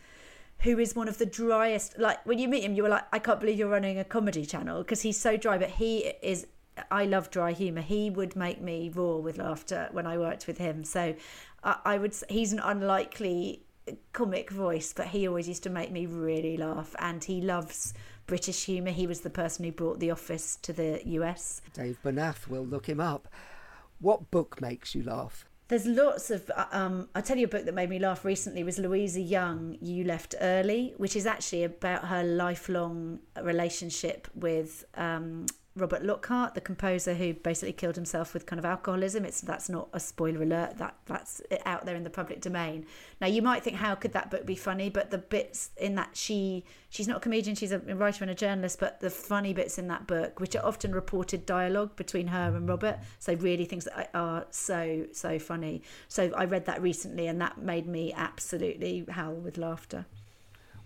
who is one of the driest. Like, when you meet him, you were like, I can't believe you're running a comedy channel because he's so dry, but he is. I love dry humour. He would make me roar with laughter when I worked with him. So I, I would. He's an unlikely comic voice, but he always used to make me really laugh. And he loves British humour. He was the person who brought The Office to the US. Dave Bernath, we'll look him up. What book makes you laugh? There's lots of. uh, Um, I'll tell you a book that made me laugh recently was Louisa Young, You Left Early, which is actually about her lifelong relationship with um, Robert Lockhart, the composer who basically killed himself with kind of alcoholism. It's that's not a spoiler alert. That that's out there in the public domain. Now you might think, how could that book be funny? But the bits in that she she's not a comedian, she's a writer and a journalist. But the funny bits in that book, which are often reported dialogue between her and Robert, so really things that are so so funny. So I read that recently, and that made me absolutely howl with laughter.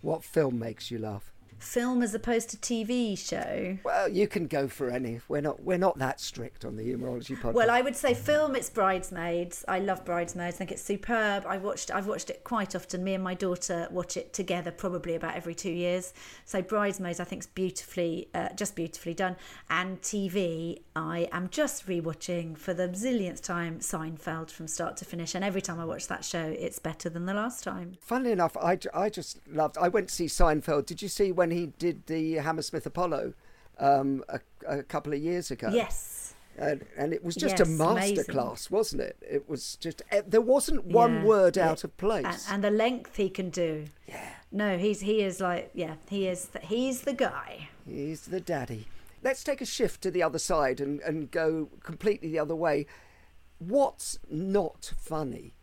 What film makes you laugh? Film as opposed to TV show. Well, you can go for any. We're not we're not that strict on the Humourology podcast. Well, I would say film. It's Bridesmaids. I love Bridesmaids. I think it's superb. I watched. I've watched it quite often. Me and my daughter watch it together, probably about every two years. So Bridesmaids, I think, is beautifully, uh, just beautifully done. And TV, I am just rewatching for the zillionth time Seinfeld from start to finish. And every time I watch that show, it's better than the last time. Funnily enough, I, I just loved. I went to see Seinfeld. Did you see when he did the Hammersmith Apollo um, a, a couple of years ago? Yes. And, and it was just Yes, a amazing. masterclass, wasn't it? It was just eh, there wasn't one Yeah, word out of place. And, and the length he can do. yeah, No, he's he is like yeah, he is the, he's the guy. he's the daddy. Let's take a shift to the other side and, and go completely the other way. What's not funny?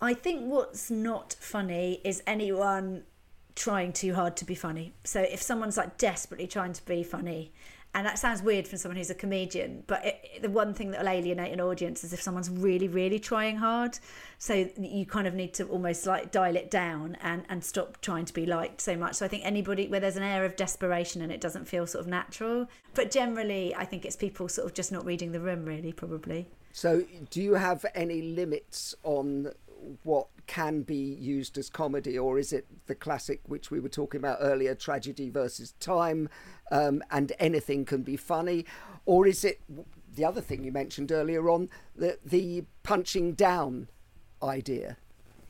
I think what's not funny is anyone trying too hard to be funny. So if someone's like desperately trying to be funny and that sounds weird from someone who's a comedian but it, it, the one thing that will alienate an audience is if someone's really really trying hard. So you kind of need to almost like dial it down and and stop trying to be liked so much. So i think anybody where there's an air of desperation and it doesn't feel sort of natural. But generally i think it's people sort of just not reading the room really probably. So do you have any limits on what can be used as comedy, or is it the classic which we were talking about earlier, tragedy versus time, um, and anything can be funny, or is it the other thing you mentioned earlier on, the the punching down idea?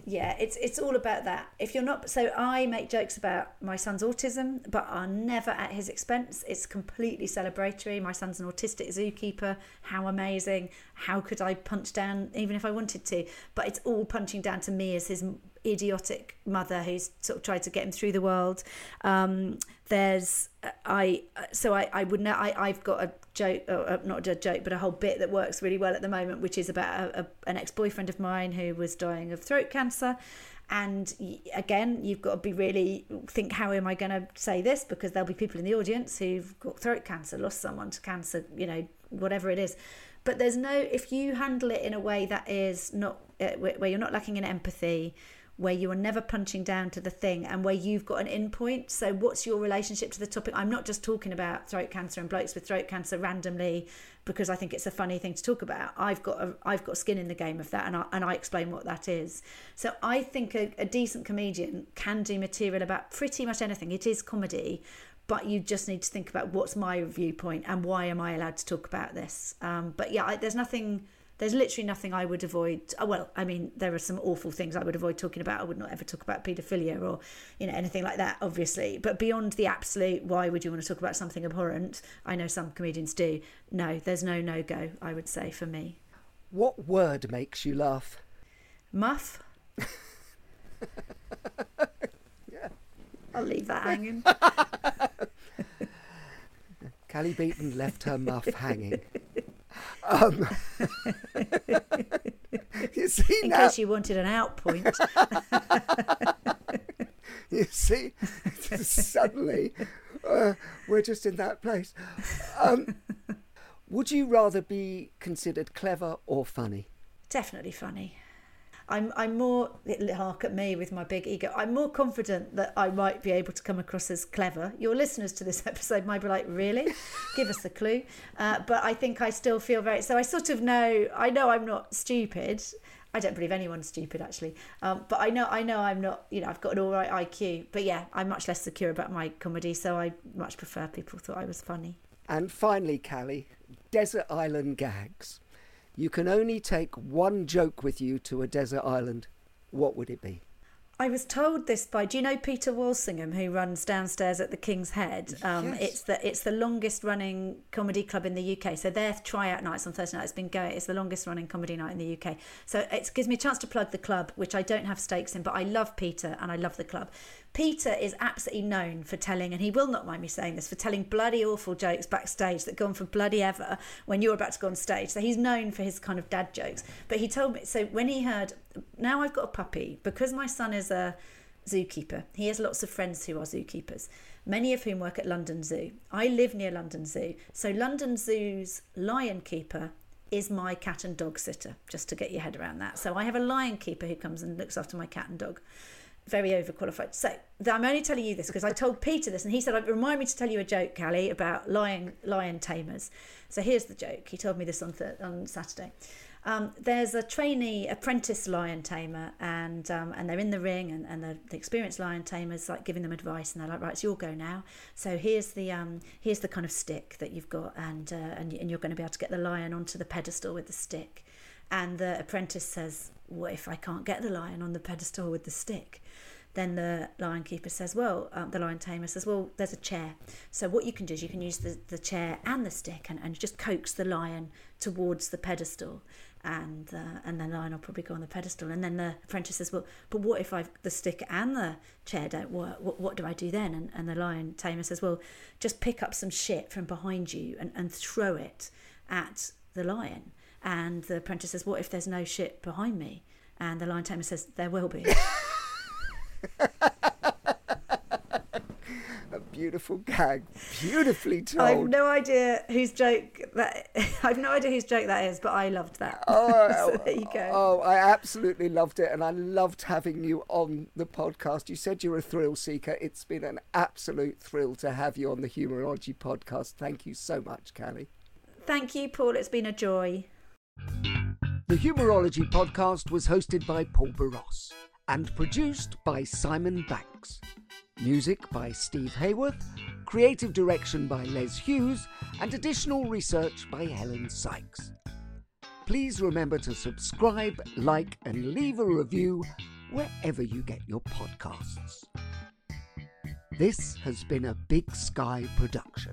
Yeah it's it's all about that. If you're not so i make jokes about my son's autism but are never at his expense. It's completely celebratory. My son's an autistic zookeeper. How amazing. How could i punch down even if i wanted to? But it's all punching down to me as his idiotic mother who's sort of tried to get him through the world um, there's i so i i would know i i've got a joke, uh, not a joke, but a whole bit that works really well at the moment, which is about a, a, an ex boyfriend of mine who was dying of throat cancer. And again, you've got to be really think, how am I going to say this? Because there'll be people in the audience who've got throat cancer, lost someone to cancer, you know, whatever it is. But there's no, if you handle it in a way that is not, uh, where you're not lacking in empathy, where you are never punching down to the thing and where you've got an in point. So, what's your relationship to the topic? I'm not just talking about throat cancer and blokes with throat cancer randomly because I think it's a funny thing to talk about. I've got a, I've got skin in the game of that, and I, and I explain what that is. So, I think a, a decent comedian can do material about pretty much anything. It is comedy, but you just need to think about what's my viewpoint and why am I allowed to talk about this. Um, but yeah, I, there's nothing there's literally nothing I would avoid. Oh, well, I mean, there are some awful things I would avoid talking about. I would not ever talk about paedophilia or, you know, anything like that, obviously. But beyond the absolute, why would you want to talk about something abhorrent? I know some comedians do. No, there's no no go, I would say, for me. What word makes you laugh? Muff. yeah. I'll leave that hanging. Cally Beaton left her muff hanging. Um, you see In now, case you wanted an out point. you see, suddenly uh, we're just in that place. Um, would you rather be considered clever or funny? Definitely funny. I'm I'm more hark at me with my big ego. I'm more confident that I might be able to come across as clever. Your listeners to this episode might be like, really? Give us a clue. Uh, but I think I still feel very. So I sort of know. I know I'm not stupid. I don't believe anyone's stupid actually. Um, but I know I know I'm not. You know, I've got an all right IQ. But yeah, I'm much less secure about my comedy. So I much prefer people thought I was funny. And finally, Cally, desert island gags. You can only take one joke with you to a desert island. What would it be? I was told this by. Do you know Peter Walsingham, who runs downstairs at the King's Head? Um, yes. It's the it's the longest running comedy club in the UK. So their tryout nights on Thursday night has been going. It's the longest running comedy night in the UK. So it gives me a chance to plug the club, which I don't have stakes in, but I love Peter and I love the club. Peter is absolutely known for telling, and he will not mind me saying this, for telling bloody awful jokes backstage that go on for bloody ever when you're about to go on stage. So he's known for his kind of dad jokes. But he told me, so when he heard, now I've got a puppy, because my son is a zookeeper, he has lots of friends who are zookeepers, many of whom work at London Zoo. I live near London Zoo. So London Zoo's lion keeper is my cat and dog sitter, just to get your head around that. So I have a lion keeper who comes and looks after my cat and dog very overqualified. So I'm only telling you this because I told Peter this, and he said, "Remind me to tell you a joke, Cally, about lion lion tamers." So here's the joke. He told me this on th- on Saturday. Um, there's a trainee apprentice lion tamer, and um, and they're in the ring, and, and the, the experienced lion tamers like giving them advice, and they're like, "Right, it's your go now. So here's the um, here's the kind of stick that you've got, and uh, and, and you're going to be able to get the lion onto the pedestal with the stick." And the apprentice says, "What if I can't get the lion on the pedestal with the stick?" Then the lion keeper says, well, um, the lion tamer says, well, there's a chair. So what you can do is you can use the, the chair and the stick and, and just coax the lion towards the pedestal. And uh, and then the lion will probably go on the pedestal. And then the apprentice says, well, but what if I've, the stick and the chair don't work? What, what do I do then? And, and the lion tamer says, well, just pick up some shit from behind you and, and throw it at the lion. And the apprentice says, what if there's no shit behind me? And the lion tamer says, there will be. beautiful gag. Beautifully told. I've no idea whose joke that. I've no idea whose joke that is, but I loved that. Oh, so there you go. Oh, I absolutely loved it, and I loved having you on the podcast. You said you're a thrill seeker. It's been an absolute thrill to have you on the Humourology podcast. Thank you so much, Cally. Thank you, Paul. It's been a joy. The Humourology podcast was hosted by Paul Boross and produced by Simon Banks. Music by Steve Hayworth, creative direction by Les Hughes, and additional research by Helen Sykes. Please remember to subscribe, like, and leave a review wherever you get your podcasts. This has been a Big Sky production.